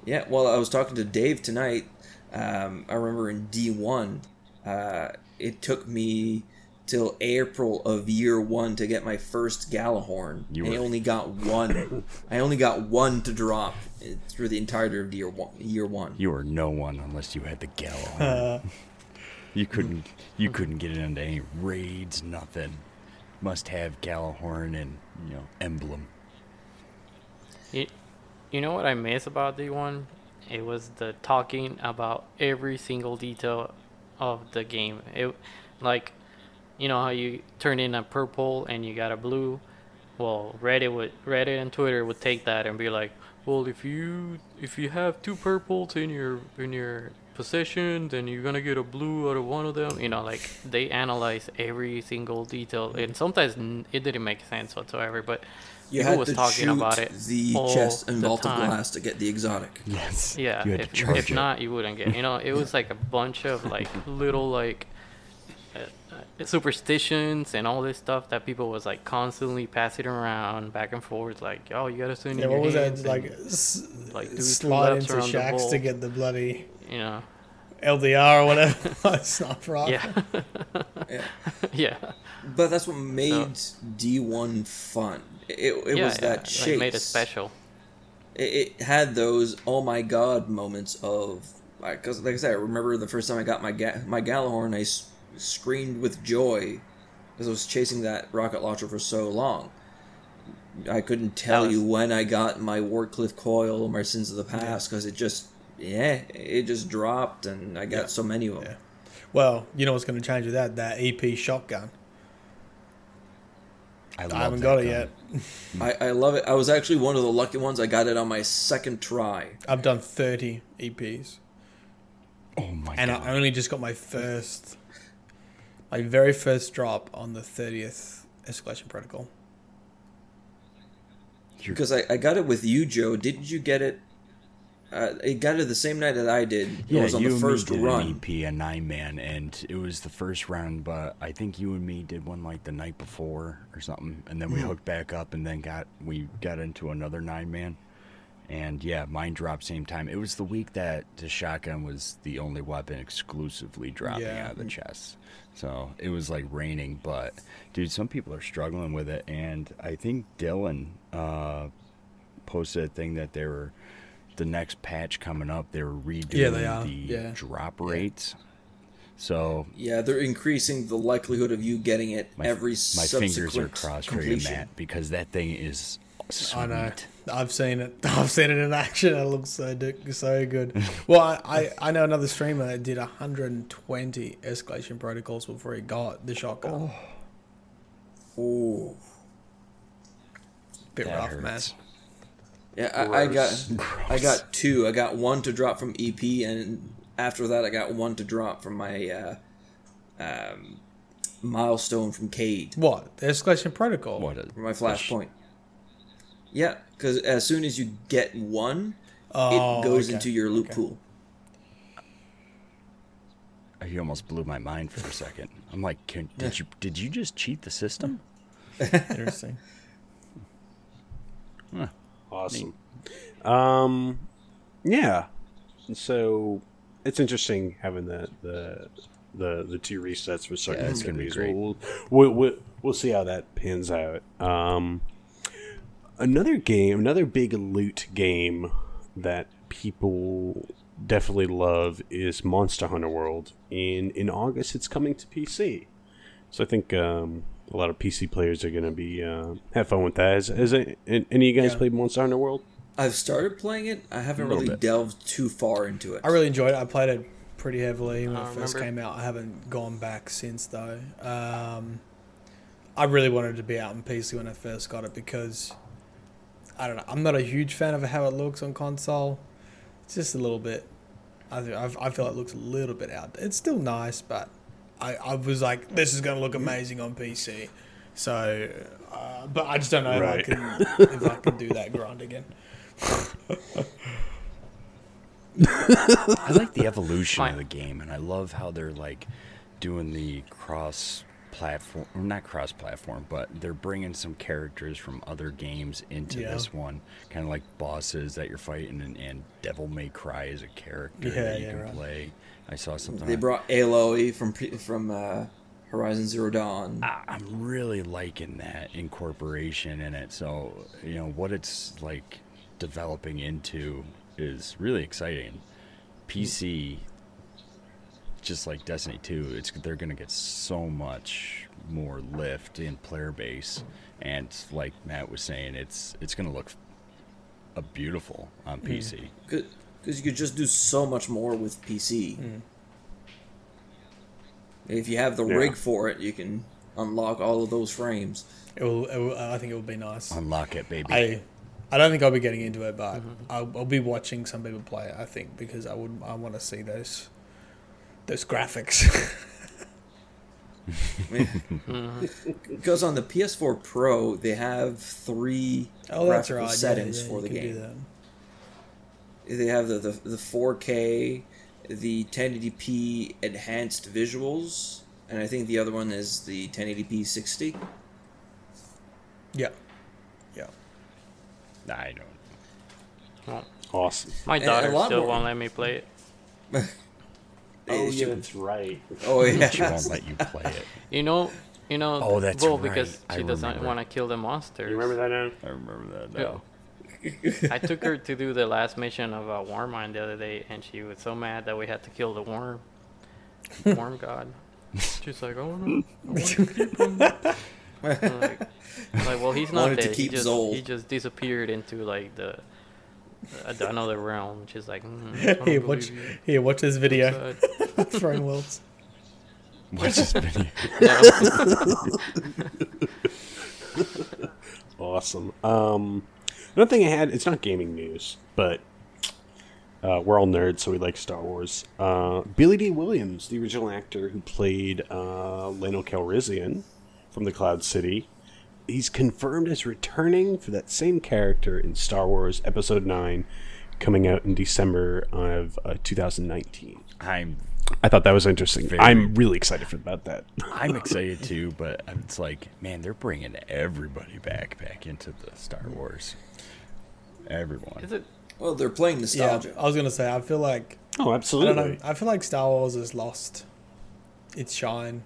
S2: Yeah. Well, I was talking to Dave tonight. Um, I remember in D one, uh, it took me till April of year one to get my first Gjallarhorn. You were... I only got one. I only got one to drop through the entirety of year one. Year one.
S3: You were no one unless you had the Gjallarhorn. you couldn't. You couldn't get it into any raids. Nothing. Must have Gjallarhorn and you know emblem.
S5: You, you know what I miss about the one? It was the talking about every single detail of the game. It like you know how you turn in a purple and you got a blue. Well, Reddit would Reddit and Twitter would take that and be like, well, if you if you have two purples in your in your possession, then you're gonna get a blue out of one of them. You know, like they analyze every single detail, and sometimes it didn't make sense whatsoever. But
S2: you had was to talking shoot about it the chest and vault of glass to get the exotic.
S3: Yes.
S5: Yeah. If, if not, you wouldn't get. You know, it was like a bunch of like little like uh, uh, superstitions and all this stuff that people was like constantly passing around back and forth. Like, oh, you gotta send. Yeah. What was that?
S4: Like, s- like slide into shacks to get the bloody.
S5: You know.
S4: LDR or whatever. it's not proper.
S5: Yeah. yeah. yeah.
S2: But that's what made so. D1 fun it, it yeah, was that yeah. chase. Like
S5: made it special.
S2: It, it, had those oh my god moments of because like I said, I remember the first time I got my ga- my Gjallarhorn, I s- screamed with joy because I was chasing that rocket launcher for so long. I couldn't tell was... you when I got my Wardcliff coil or my Sins of the Past because it just yeah it just dropped and I got yeah. so many of them. Yeah.
S4: Well, you know what's going to change with that? That EP shotgun. I, I haven't got gun. it yet.
S2: I, I love it. I was actually one of the lucky ones. I got it on my second try.
S4: I've done 30 EPs.
S3: Oh my
S4: and
S3: god.
S4: I only just got my first, my very first drop on the 30th escalation protocol.
S2: Because I, I got it with you, Joe. Didn't you get it uh, it got it the same night that I did. It
S3: yeah,
S2: was on
S3: you
S2: the first
S3: and me did
S2: run.
S3: An EP, a nine man, and it was the first round. But I think you and me did one like the night before or something, and then we mm. hooked back up, and then got we got into another nine man. And yeah, mine dropped same time. It was the week that the shotgun was the only weapon exclusively dropping yeah. out of the chest. So it was like raining, but dude, some people are struggling with it, and I think Dylan uh, posted a thing that they were the next patch coming up, they're redoing yeah, they the yeah. drop rates. So
S2: yeah, they're increasing the likelihood of you getting it
S3: my,
S2: every.
S3: My fingers are crossed for you, Matt, because that thing is. Sweet. I know.
S4: I've seen it. I've seen it in action. It looks so so good. well, I, I, I know another streamer that did 120 escalation protocols before he got the shotgun.
S2: Oh. Ooh.
S4: Bit that rough, hurts. man.
S2: Yeah, I, I, got Gross. I got two. I got one to drop from EP, and after that, I got one to drop from my uh, um, milestone from Cayde.
S4: What the escalation protocol?
S3: What is
S2: my flashpoint? Yeah, because as soon as you get one, oh, it goes okay. into your loot okay. pool.
S3: He almost blew my mind for a second. I'm like, can, did you did you just cheat the system?
S4: Interesting.
S1: Huh. Awesome. Um, yeah. So it's interesting having the the the, the two resets for certain yeah, gonna be great. We'll, we'll, we'll, we'll see how that pans out. Um, another game, another big loot game that people definitely love is Monster Hunter World. In in August, it's coming to PC. So I think um, a lot of PC players are going to be uh, have fun with that. Has, has any of you guys yeah. played Monster Hunter World?
S2: I've started playing it. I haven't really bit. delved too far into it.
S4: I really enjoyed it. I played it pretty heavily when it first came out. I haven't gone back since though. Um, I really wanted to be out on PC when I first got it because I don't know. I'm not a huge fan of how it looks on console. It's just a little bit. I I feel it looks a little bit out. It's still nice, but I, I was like, this is going to look amazing on PC. So, uh, but I just don't know right. if, I can, if I can do that grind again.
S3: I like the evolution Fine. of the game, and I love how they're like doing the cross platform, not cross platform, but they're bringing some characters from other games into yeah. this one, kind of like bosses that you're fighting, and, and Devil May Cry is a character yeah, that you yeah, can right. play. I saw something.
S2: They brought Aloy from from uh, Horizon Zero Dawn.
S3: I, I'm really liking that incorporation in it. So you know what it's like developing into is really exciting. PC, just like Destiny 2, it's they're gonna get so much more lift in player base, and like Matt was saying, it's it's gonna look a beautiful on PC.
S2: Good because you could just do so much more with PC. Mm. If you have the yeah. rig for it, you can unlock all of those frames.
S4: It will, it will, I think it will be nice.
S3: Unlock it, baby.
S4: I, I don't think I'll be getting into it, but mm-hmm. I'll, I'll, be watching some people play it. I think because I would, I want to see those, those graphics.
S2: Because mm-hmm. on the PS4 Pro, they have three oh, graphical right. settings yeah, yeah, for the game they have the, the, the 4K, the 1080p enhanced visuals, and I think the other one is the 1080p 60.
S4: Yeah. Yeah.
S3: I don't.
S1: Oh. Awesome.
S5: My daughter still more. won't let me play it.
S1: oh, yeah, that's right.
S2: Oh, yeah.
S3: she won't let you play it.
S5: You know, you know.
S3: Oh, that's well,
S5: right. because she doesn't want to kill the monsters.
S1: You remember that now?
S3: I remember that now.
S5: I took her to do the last mission of uh, Warmind the other day, and she was so mad that we had to kill the worm, worm god. She's like, "Oh no, I want to keep him." like, like, well, he's not dead. He just, he just disappeared into like the uh, another realm. She's like, mm,
S4: "Here, watch, here, watch this video." Throwing worlds.
S3: Watch this video.
S1: awesome. Um, another thing I had, it's not gaming news, but uh, we're all nerds, so we like Star Wars. Uh, Billy Dee Williams, the original actor who played uh, Lando Calrissian from the Cloud City, he's confirmed as returning for that same character in Star Wars Episode Nine, coming out in December of uh, 2019.
S3: I'm
S1: I thought that was interesting. Very, I'm really excited for about that.
S3: I'm excited too, but it's like, man, they're bringing everybody back back into the Star Wars. Everyone.
S5: Is it?
S2: Well, they're playing nostalgia.
S4: Yeah, I was gonna say, I feel like.
S1: Oh, absolutely.
S4: I, know, I feel like Star Wars has lost its shine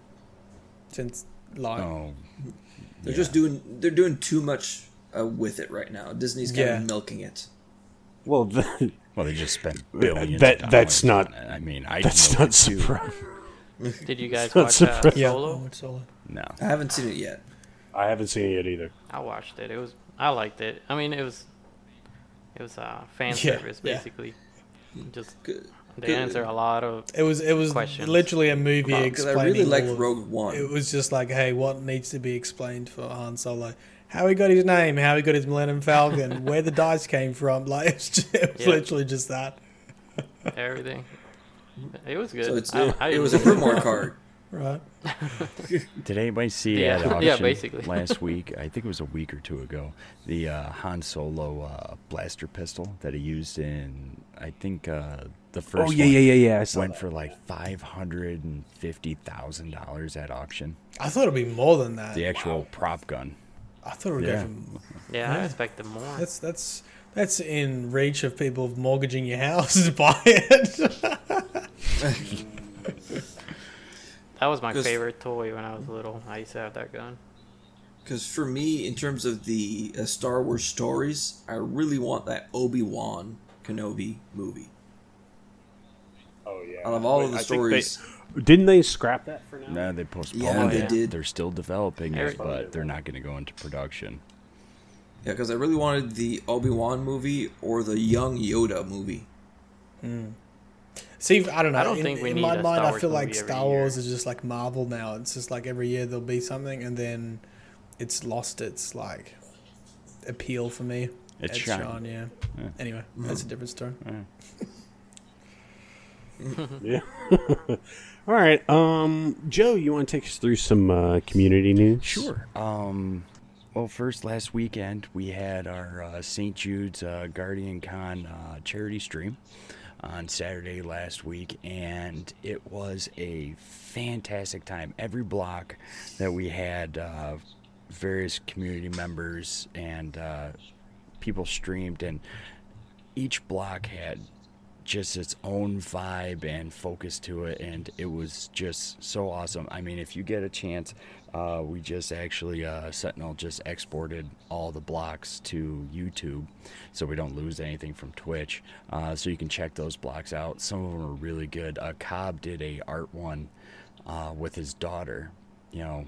S4: since like. Oh,
S2: they're yeah. just doing. They're doing too much uh, with it right now. Disney's kind yeah. of milking it.
S1: Well, the,
S3: well, they just spent billions.
S1: That that's not.
S3: I mean, I
S1: that's not surprising.
S5: Did you guys watch uh, Solo?
S4: Yeah, Solo?
S3: No,
S2: I haven't seen it yet.
S1: I haven't seen it either.
S5: I watched it. It was I liked it. I mean, it was it was uh, fan yeah, service basically. Yeah. Just Good. They Good. answer a lot of
S4: it was it was questions. literally a movie explaining. I really liked
S2: Rogue One.
S4: It was just like, hey, what needs to be explained for Han Solo? how he got his name, how he got his Millennium Falcon, where the dice came from. Like it was, just, it was literally just that.
S5: Everything. It was good.
S2: So it's, I, I, it was a Grimoire card.
S4: Right.
S3: Did anybody see
S5: yeah.
S3: at auction
S5: yeah, basically.
S3: last week? I think it was a week or two ago. The uh, Han Solo uh, blaster pistol that he used in, I think, uh, the first.
S1: Oh yeah, yeah, yeah, yeah.
S3: went that. for like five hundred and fifty thousand dollars at auction.
S4: I thought it'd be more than that.
S3: The actual wow. prop gun.
S4: I thought it would
S5: yeah.
S4: go from.
S5: Yeah, yeah, I expected more.
S4: That's that's that's in reach of people mortgaging your house to buy it.
S5: That was my favorite toy when I was little. I used to have that gun.
S2: Because for me, in terms of the uh, Star Wars stories, I really want that Obi Wan Kenobi movie.
S1: Oh yeah.
S2: Out of all Wait, of the I stories,
S1: didn't they scrap that for now?
S3: No, they postponed
S2: yeah, they
S3: it.
S2: did.
S3: They're still developing it, but they're not going to go into production.
S2: Yeah, because I really wanted the Obi Wan movie or the Young Yoda movie.
S4: Hmm. See, I don't know. I don't in, think we in need my mind, I feel like Star Wars is just like Marvel now. It's just like every year there'll be something, and then it's lost its like appeal for me.
S3: It's shine.
S4: yeah. yeah. Anyway, mm-hmm. that's a different story.
S1: Yeah. yeah. All right, um, Joe, you want to take us through some uh, community news?
S3: Sure. Um, well, first, last weekend we had our uh, St. Jude's uh, Guardian Con uh, charity stream on Saturday last week, and it was a fantastic time. Every block that we had, uh, various community members and uh, people streamed, and each block had just its own vibe and focus to it, and it was just so awesome. I mean, if you get a chance, uh, we just actually uh, Sentinel just exported all the blocks to YouTube, so we don't lose anything from Twitch. Uh, so you can check those blocks out. Some of them are really good. Uh, Cobb did a art one uh, with his daughter, you know,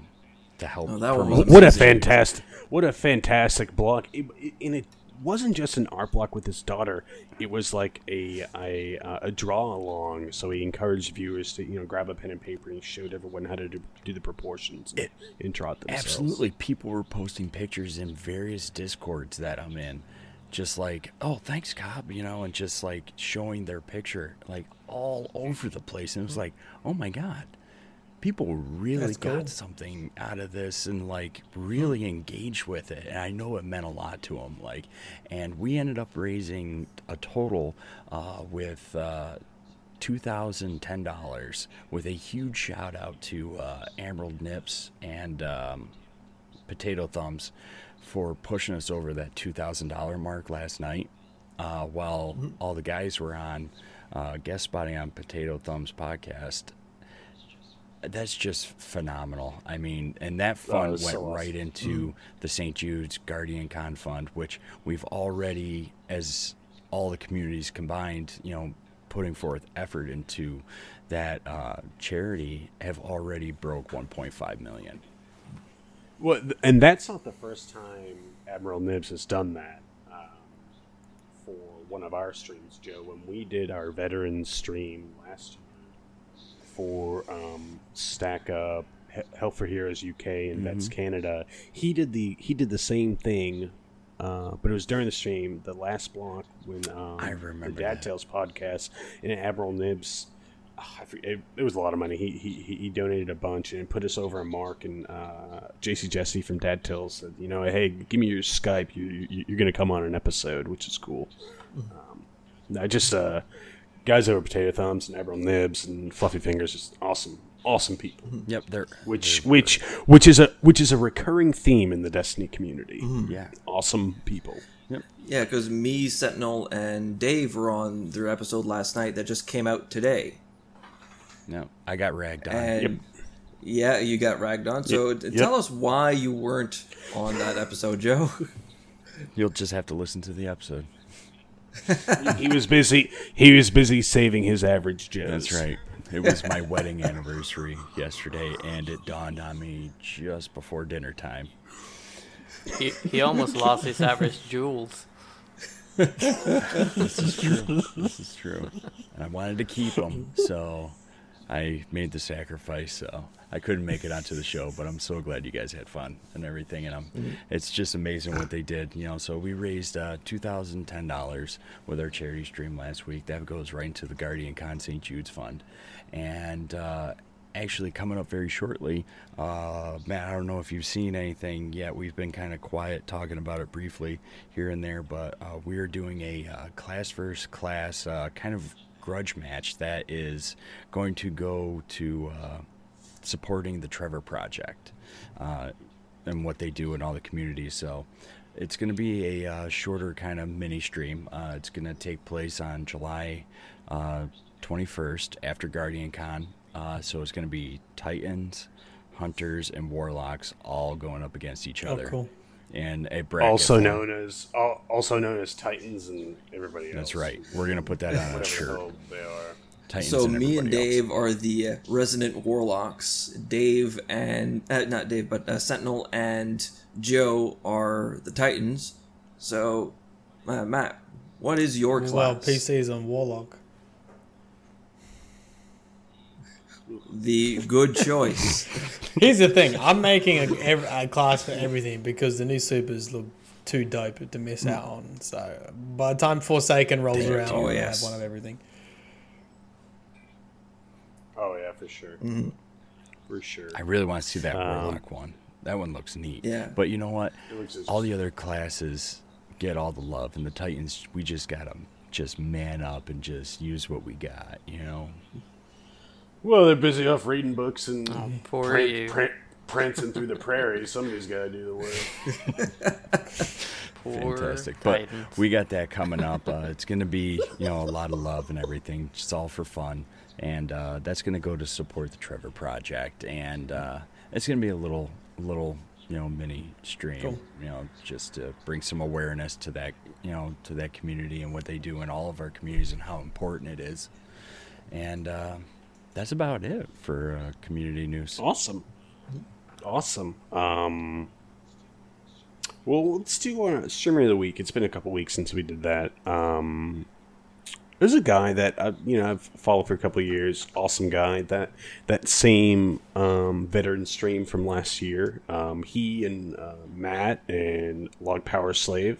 S3: to help.
S1: Oh, what a fantastic! What a fantastic block! It, it, and it wasn't just an art block with his daughter. It was like a a, uh, a draw along. So he encouraged viewers to you know grab a pen and paper and showed everyone how to do, do the proportions and, it, and draw it themselves.
S3: Absolutely, people were posting pictures in various discords that I'm in, just like oh thanks Cobb, you know, and just like showing their picture like all over the place, and it was like oh my god people really got cool. something out of this and like really engaged with it and i know it meant a lot to them like and we ended up raising a total uh, with uh, $2010 with a huge shout out to uh, Admiral Nibs and um, potato thumbs for pushing us over that $2000 mark last night uh, while mm-hmm. all the guys were on uh, guest spotting on potato thumbs podcast that's just phenomenal. I mean, and that fund went so right awesome. into mm-hmm. the St. Jude's Guardian Con Fund, which we've already, as all the communities combined, you know, putting forth effort into that uh, charity, have already broke 1.5 million.
S1: Well, and that's not the first time Admiral Nibs has done that. Um, for one of our streams, Joe, when we did our veterans stream last year for um, Stack Up, Health for Heroes UK and mm-hmm. Vets Canada. He did the he did the same thing, uh, but it was during the stream, the last block when um, I remember the Dad that. Tales podcast and Admiral Nibs. Oh, it, it, was a lot of money. He, he he donated a bunch and put us over a mark. And uh, JC Jesse from Dad Tales said, you know, hey, give me your Skype. You, you are gonna come on an episode, which is cool. Mm-hmm. Um, I just uh, guys over Potato Thumbs and Admiral Nibs and Fluffy Fingers, just awesome, awesome people.
S3: Mm-hmm. Yep, they're
S1: which they're which which is a which is a recurring theme in the Destiny community.
S3: Mm-hmm. Yeah,
S1: awesome people.
S2: Yep. Yeah, because me, Sentinel, and Dave were on their episode last night that just came out today.
S3: No, I got ragged on.
S2: And yep. Yeah, you got ragged on. So yep. tell us why you weren't on that episode, Joe.
S3: You'll just have to listen to the episode
S1: he was busy. He was busy saving his average Joe.
S3: That's right. It was my wedding anniversary yesterday, and it dawned on me just before dinner time.
S5: He, he almost lost his average jewels.
S3: this is true. This is true. And I wanted to keep them, so I made the sacrifice. So I couldn't make it onto the show, but I'm so glad you guys had fun and everything. And I'm, mm-hmm. it's just amazing what they did. You know, so we raised uh, two thousand ten dollars with our charity stream last week. That goes right into the Guardian Con St. Jude's Fund, and. Uh, actually, coming up very shortly, uh, Matt. I don't know if you've seen anything yet. We've been kind of quiet talking about it briefly here and there, but uh, we are doing a uh, class versus class uh, kind of grudge match that is going to go to uh, supporting the Trevor Project uh, and what they do in all the communities. So it's going to be a uh, shorter kind of mini stream. Uh, it's going to take place on July 21st uh, after Guardian Con. Uh, so it's going to be Titans, Hunters, and Warlocks all going up against each oh, other.
S4: Oh, cool.
S3: And a
S1: bracket also known as also known as Titans and everybody else.
S3: That's right. We're gonna put that on a shirt. They are.
S2: Titans so and me and Dave else. are the uh, resident warlocks. Dave and uh, not Dave, but uh, Sentinel and Joe are the Titans. So, uh, Matt, what is your class? Well,
S4: PC is on warlock.
S2: The good choice.
S4: Here's the thing: I'm making a, a, class for everything because the new supers look too dope to miss mm. out on. So by the time Forsaken rolls Damn, around, oh, yes. have one of everything.
S1: Oh yeah, for sure. Mm-hmm. For sure.
S3: I really want to see that um, Warlock one. That one looks neat.
S2: Yeah.
S3: But you know what? All the other classes get all the love, and the Titans, we just gotta just man up and just use what we got. You know.
S1: Well, they're busy off reading books and oh, pran- pran- prancing through the prairie. Somebody's got to do the work.
S3: Fantastic. But we got that coming up. Uh, it's going to be, you know, a lot of love and everything. It's all for fun and uh, that's going to go to support the Trevor Project, and uh, it's going to be a little little you know mini stream, cool. you know, just to bring some awareness to that you know to that community and what they do in all of our communities and how important it is, and uh, that's about it for uh, community news.
S1: Awesome, awesome. Um, well, let's do our streamer of the week. It's been a couple weeks since we did that. Um, there's a guy that I, you know I've followed for a couple of years. Awesome guy. That that same um, veteran stream from last year. Um, he and uh, Matt and Log Power Slave,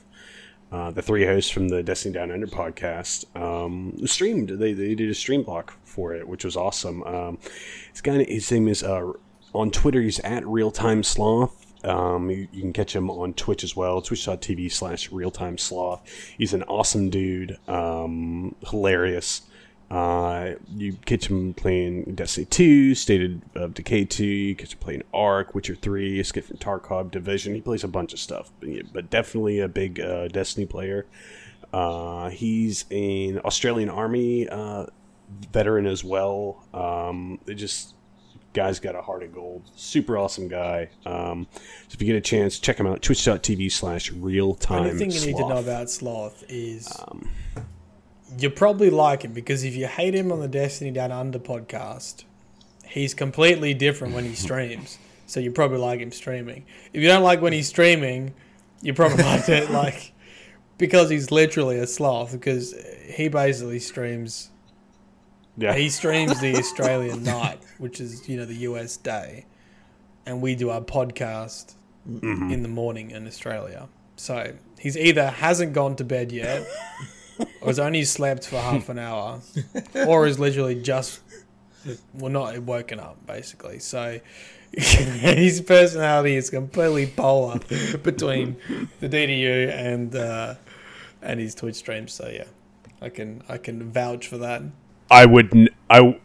S1: uh, the three hosts from the Destiny Down Under podcast, um, streamed. They, they did a stream block for it, which was awesome. Um, this guy, his name is uh, on Twitter. He's at Real Time Sloth. Um, you, you, can catch him on Twitch as well, twitch.tv slash realtime sloth. He's an awesome dude, um, hilarious. Uh, you catch him playing Destiny 2, State of Decay 2, you catch him playing Ark, Witcher 3, Escape from Tarkov, Division. He plays a bunch of stuff, but, but definitely a big uh, Destiny player. Uh, he's an Australian Army uh, veteran as well. Um, just guy's got a heart of gold. Super awesome guy. Um, so if you get a chance, check him out. Twitch.tv slash real time.
S4: The thing you need to know about Sloth is um, you probably like him because if you hate him on the Destiny Down Under podcast, he's completely different when he streams. so you probably like him streaming. If you don't like when he's streaming, you probably like it like because he's literally a sloth because he basically streams yeah. He streams the Australian night, which is, you know, the US day. and we do our podcast mm-hmm. in the morning in Australia. So he's either hasn't gone to bed yet, or has only slept for half an hour, or is literally just well not woken up basically. So his personality is completely polar between the DDU and uh, and his Twitch streams. So yeah, I can I can vouch for that.
S1: I would n- I.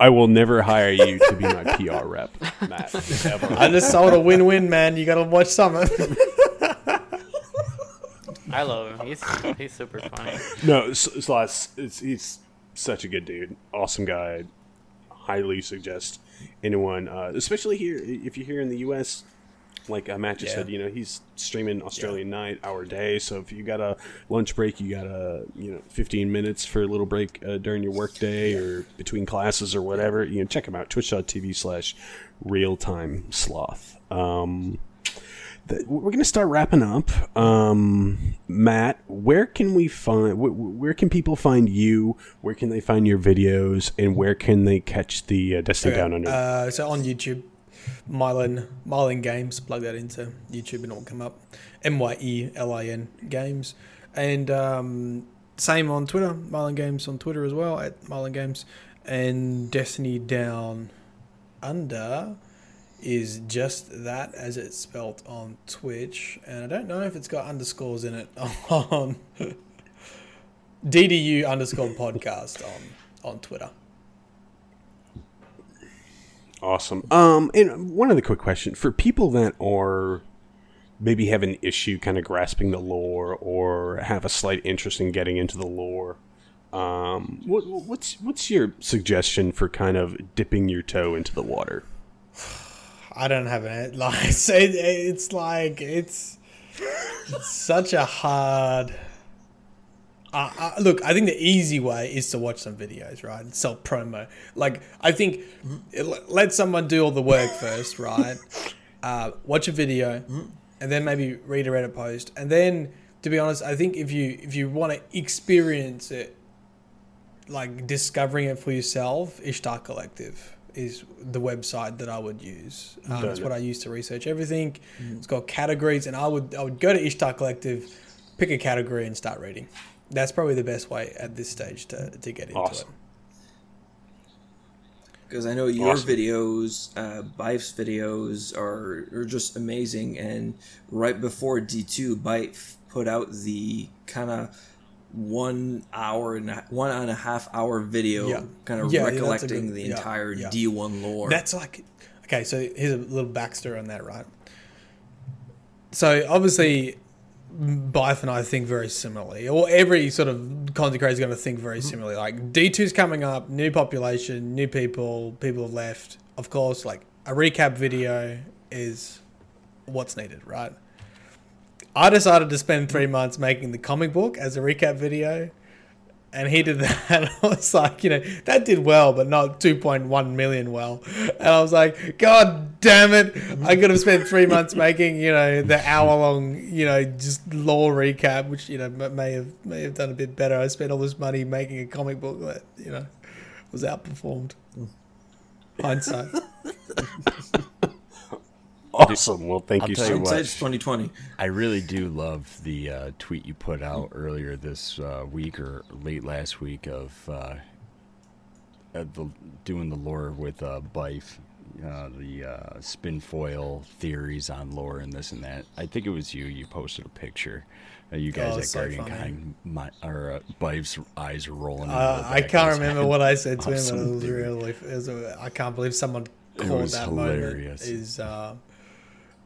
S1: I will never hire you to be my PR rep, Matt.
S4: Ever. I just sold a win-win, man. You got to watch Summit.
S5: I love him. He's he's super funny.
S1: No, Sloth, it's, he's such a good dude. Awesome guy. Highly suggest anyone, uh, especially here, if you're here in the U.S., like uh, Matt just yeah. said, you know, he's streaming Australian yeah. night, hour day. So if you got a lunch break, you got a you know 15 minutes for a little break uh, during your work day or between classes or whatever. You know, check him out. Twitch.tv slash real time sloth. Um, we're going to start wrapping up. Um, Matt, where can we find? Wh- where can people find you? Where can they find your videos? And where can they catch the uh, Destiny okay. Down Under?
S4: Uh, so on YouTube, Myelin Myelin Games. Plug that into YouTube and it'll come up. M Y E L I N Games, and um, same on Twitter. Myelin Games on Twitter as well at Myelin Games, and Destiny Down Under is just that as it's spelt on Twitch, and I don't know if it's got underscores in it on DDU underscore podcast on on Twitter.
S1: Awesome. Um, and one other quick question for people that are maybe have an issue kind of grasping the lore or have a slight interest in getting into the lore. Um, what, what's what's your suggestion for kind of dipping your toe into the water?
S4: I don't have it. like it's, it, it's like it's, it's such a hard. Uh, uh, look, I think the easy way is to watch some videos, right? Self promo. Like I think, it, let someone do all the work first, right? Uh, watch a video, and then maybe read a Reddit post, and then, to be honest, I think if you if you want to experience it, like discovering it for yourself, Ishtar Collective is the website that I would use. Um, it's what I use to research everything. Mm. It's got categories, and I would I would go to Ishtar Collective, pick a category, and start reading. That's probably the best way at this stage to, to get into awesome. it.
S2: Because I know your awesome. videos, uh, Byf's videos are, are just amazing. And right before D2, Byf put out the kind of one hour and a, one and a half hour video, yeah. kind of yeah, recollecting yeah, good, the entire D1 lore.
S4: That's like okay. So here's a little backstory on that, right? So obviously, Byf and I think very similarly, or every sort of content creator is going to think very mm-hmm. similarly. Like D2's coming up, new population, new people, people have left. Of course, like a recap video is what's needed, right? I decided to spend three months making the comic book as a recap video. And he did that. I was like, you know, that did well, but not 2.1 million well. And I was like, God damn it. I could have spent three months making, you know, the hour long, you know, just lore recap, which, you know, may have, may have done a bit better. I spent all this money making a comic book that, you know, was outperformed. Mm. Hindsight.
S1: awesome. Well, thank I'll you so much.
S2: It's 2020.
S3: I really do love the uh, tweet you put out earlier this uh, week or late last week of uh, the, doing the lore with uh, Byf, uh, the uh, spin foil theories on lore and this and that. I think it was you. You posted a picture. Uh, you guys oh, at so Guardian Con, my, or uh, Byf's eyes are rolling.
S4: I can't remember what I said to awesome him. It was really, it was a, I can't believe someone called that hilarious. moment. Is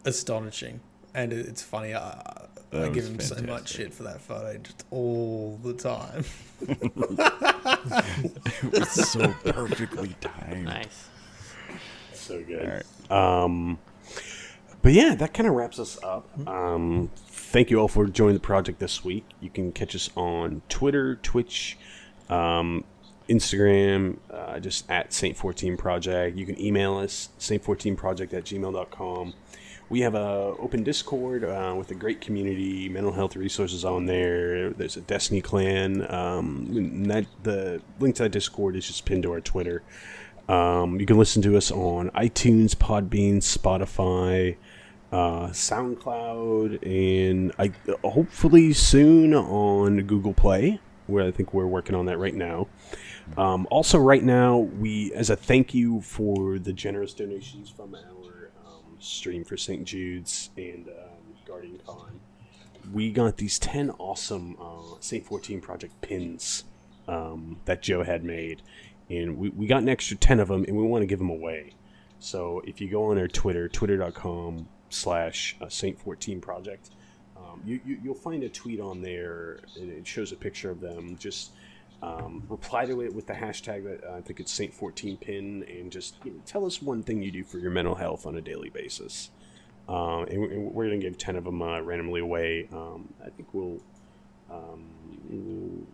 S4: astonishing, and it's funny. I, I give him fantastic. so much shit for that photo just all the time.
S3: it was so perfectly timed.
S5: Nice.
S1: So good. Um, but yeah, that kind of wraps us up. Um, thank you all for joining the project this week. You can catch us on Twitter, Twitch, um, Instagram, uh, just at Saint 14 Project. You can email us, saint14project at gmail.com we have a open Discord uh, with a great community, mental health resources on there. There's a Destiny clan. Um, that the link to that Discord is just pinned to our Twitter. Um, you can listen to us on iTunes, Podbean, Spotify, uh, SoundCloud, and I, hopefully soon on Google Play, where I think we're working on that right now. Um, also, right now, we as a thank you for the generous donations from our stream for St. Jude's and um, Guardian Con, we got these ten awesome uh, St. 14 Project pins um, that Joe had made, and we, we got an extra 10 of them and we want to give them away so if you go on our twitter twitter.com slash uh, saint 14 project um, you, you, will find a tweet on there and it shows a picture of them just um, reply to it with the hashtag that uh, i think it's saint 14 pin and just you know, tell us one thing you do for your mental health on a daily basis um, and, we're going to give 10 of them uh, randomly away um, i think we'll, um, we'll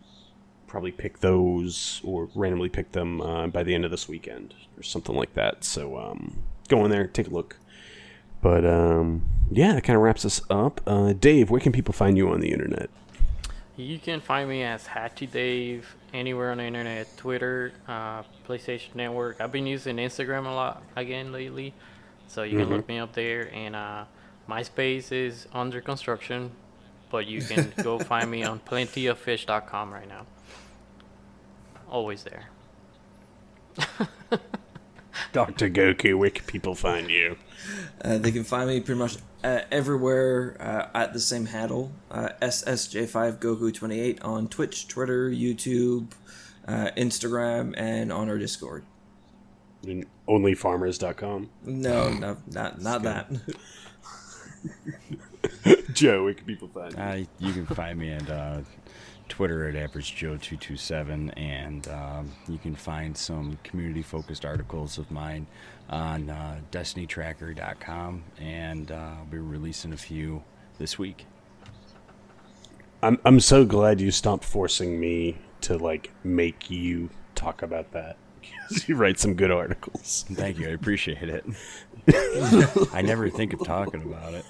S1: probably pick those or randomly pick them uh, by the end of this weekend or something like that. So um, go in there, take a look. But um, yeah, that kind of wraps us up. Uh, Dave, where can people find you on the internet?
S5: You can find me as Hatchie Dave anywhere on the internet, Twitter, uh, PlayStation Network. I've been using Instagram a lot again lately, so you mm-hmm. can look me up there. And uh, MySpace is under construction, but you can go find me on plentyoffish.com right now always there.
S1: Dr. Goku, where can people find you?
S2: Uh, they can find me pretty much uh, everywhere uh, at the same handle uh, SSJ5Goku28 on Twitch, Twitter, YouTube, uh, Instagram, and on our Discord.
S1: And onlyfarmers.com?
S2: No, no, not, not that.
S1: Joe, where can people find you?
S3: Uh, you can find me at Twitter at AverageJoe227, and um, you can find some community focused articles of mine on uh, DestinyTracker.com, and uh, I'll be releasing a few this week.
S1: I'm I'm so glad you stopped forcing me to like make you talk about that. because you write some good articles.
S3: Thank you, I appreciate it. I never think of talking about it.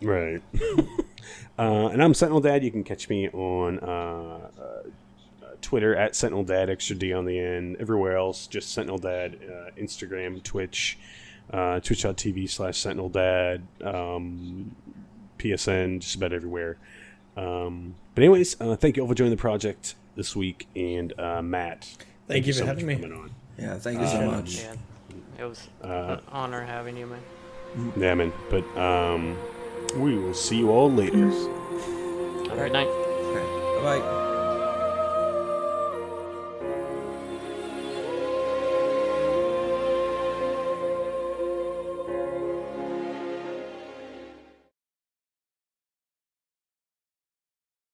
S1: Right. Uh, and I'm Sentinel Dad. You can catch me on uh, uh, Twitter at Sentinel Dad, extra D on the end. Everywhere else, just Sentinel Dad. Uh, Instagram, Twitch, uh, twitch.tv slash Sentinel Dad, um, PSN, just about everywhere. Um, but anyways, uh, thank you all for joining the project this week, and Matt,
S4: thank, thank you, for so having me.
S2: On. Yeah, thank you so much.
S5: Yeah, it was an honor having you, man.
S1: Yeah, man. But um, we will see you all later.
S5: All right, night.
S2: All right. Bye bye.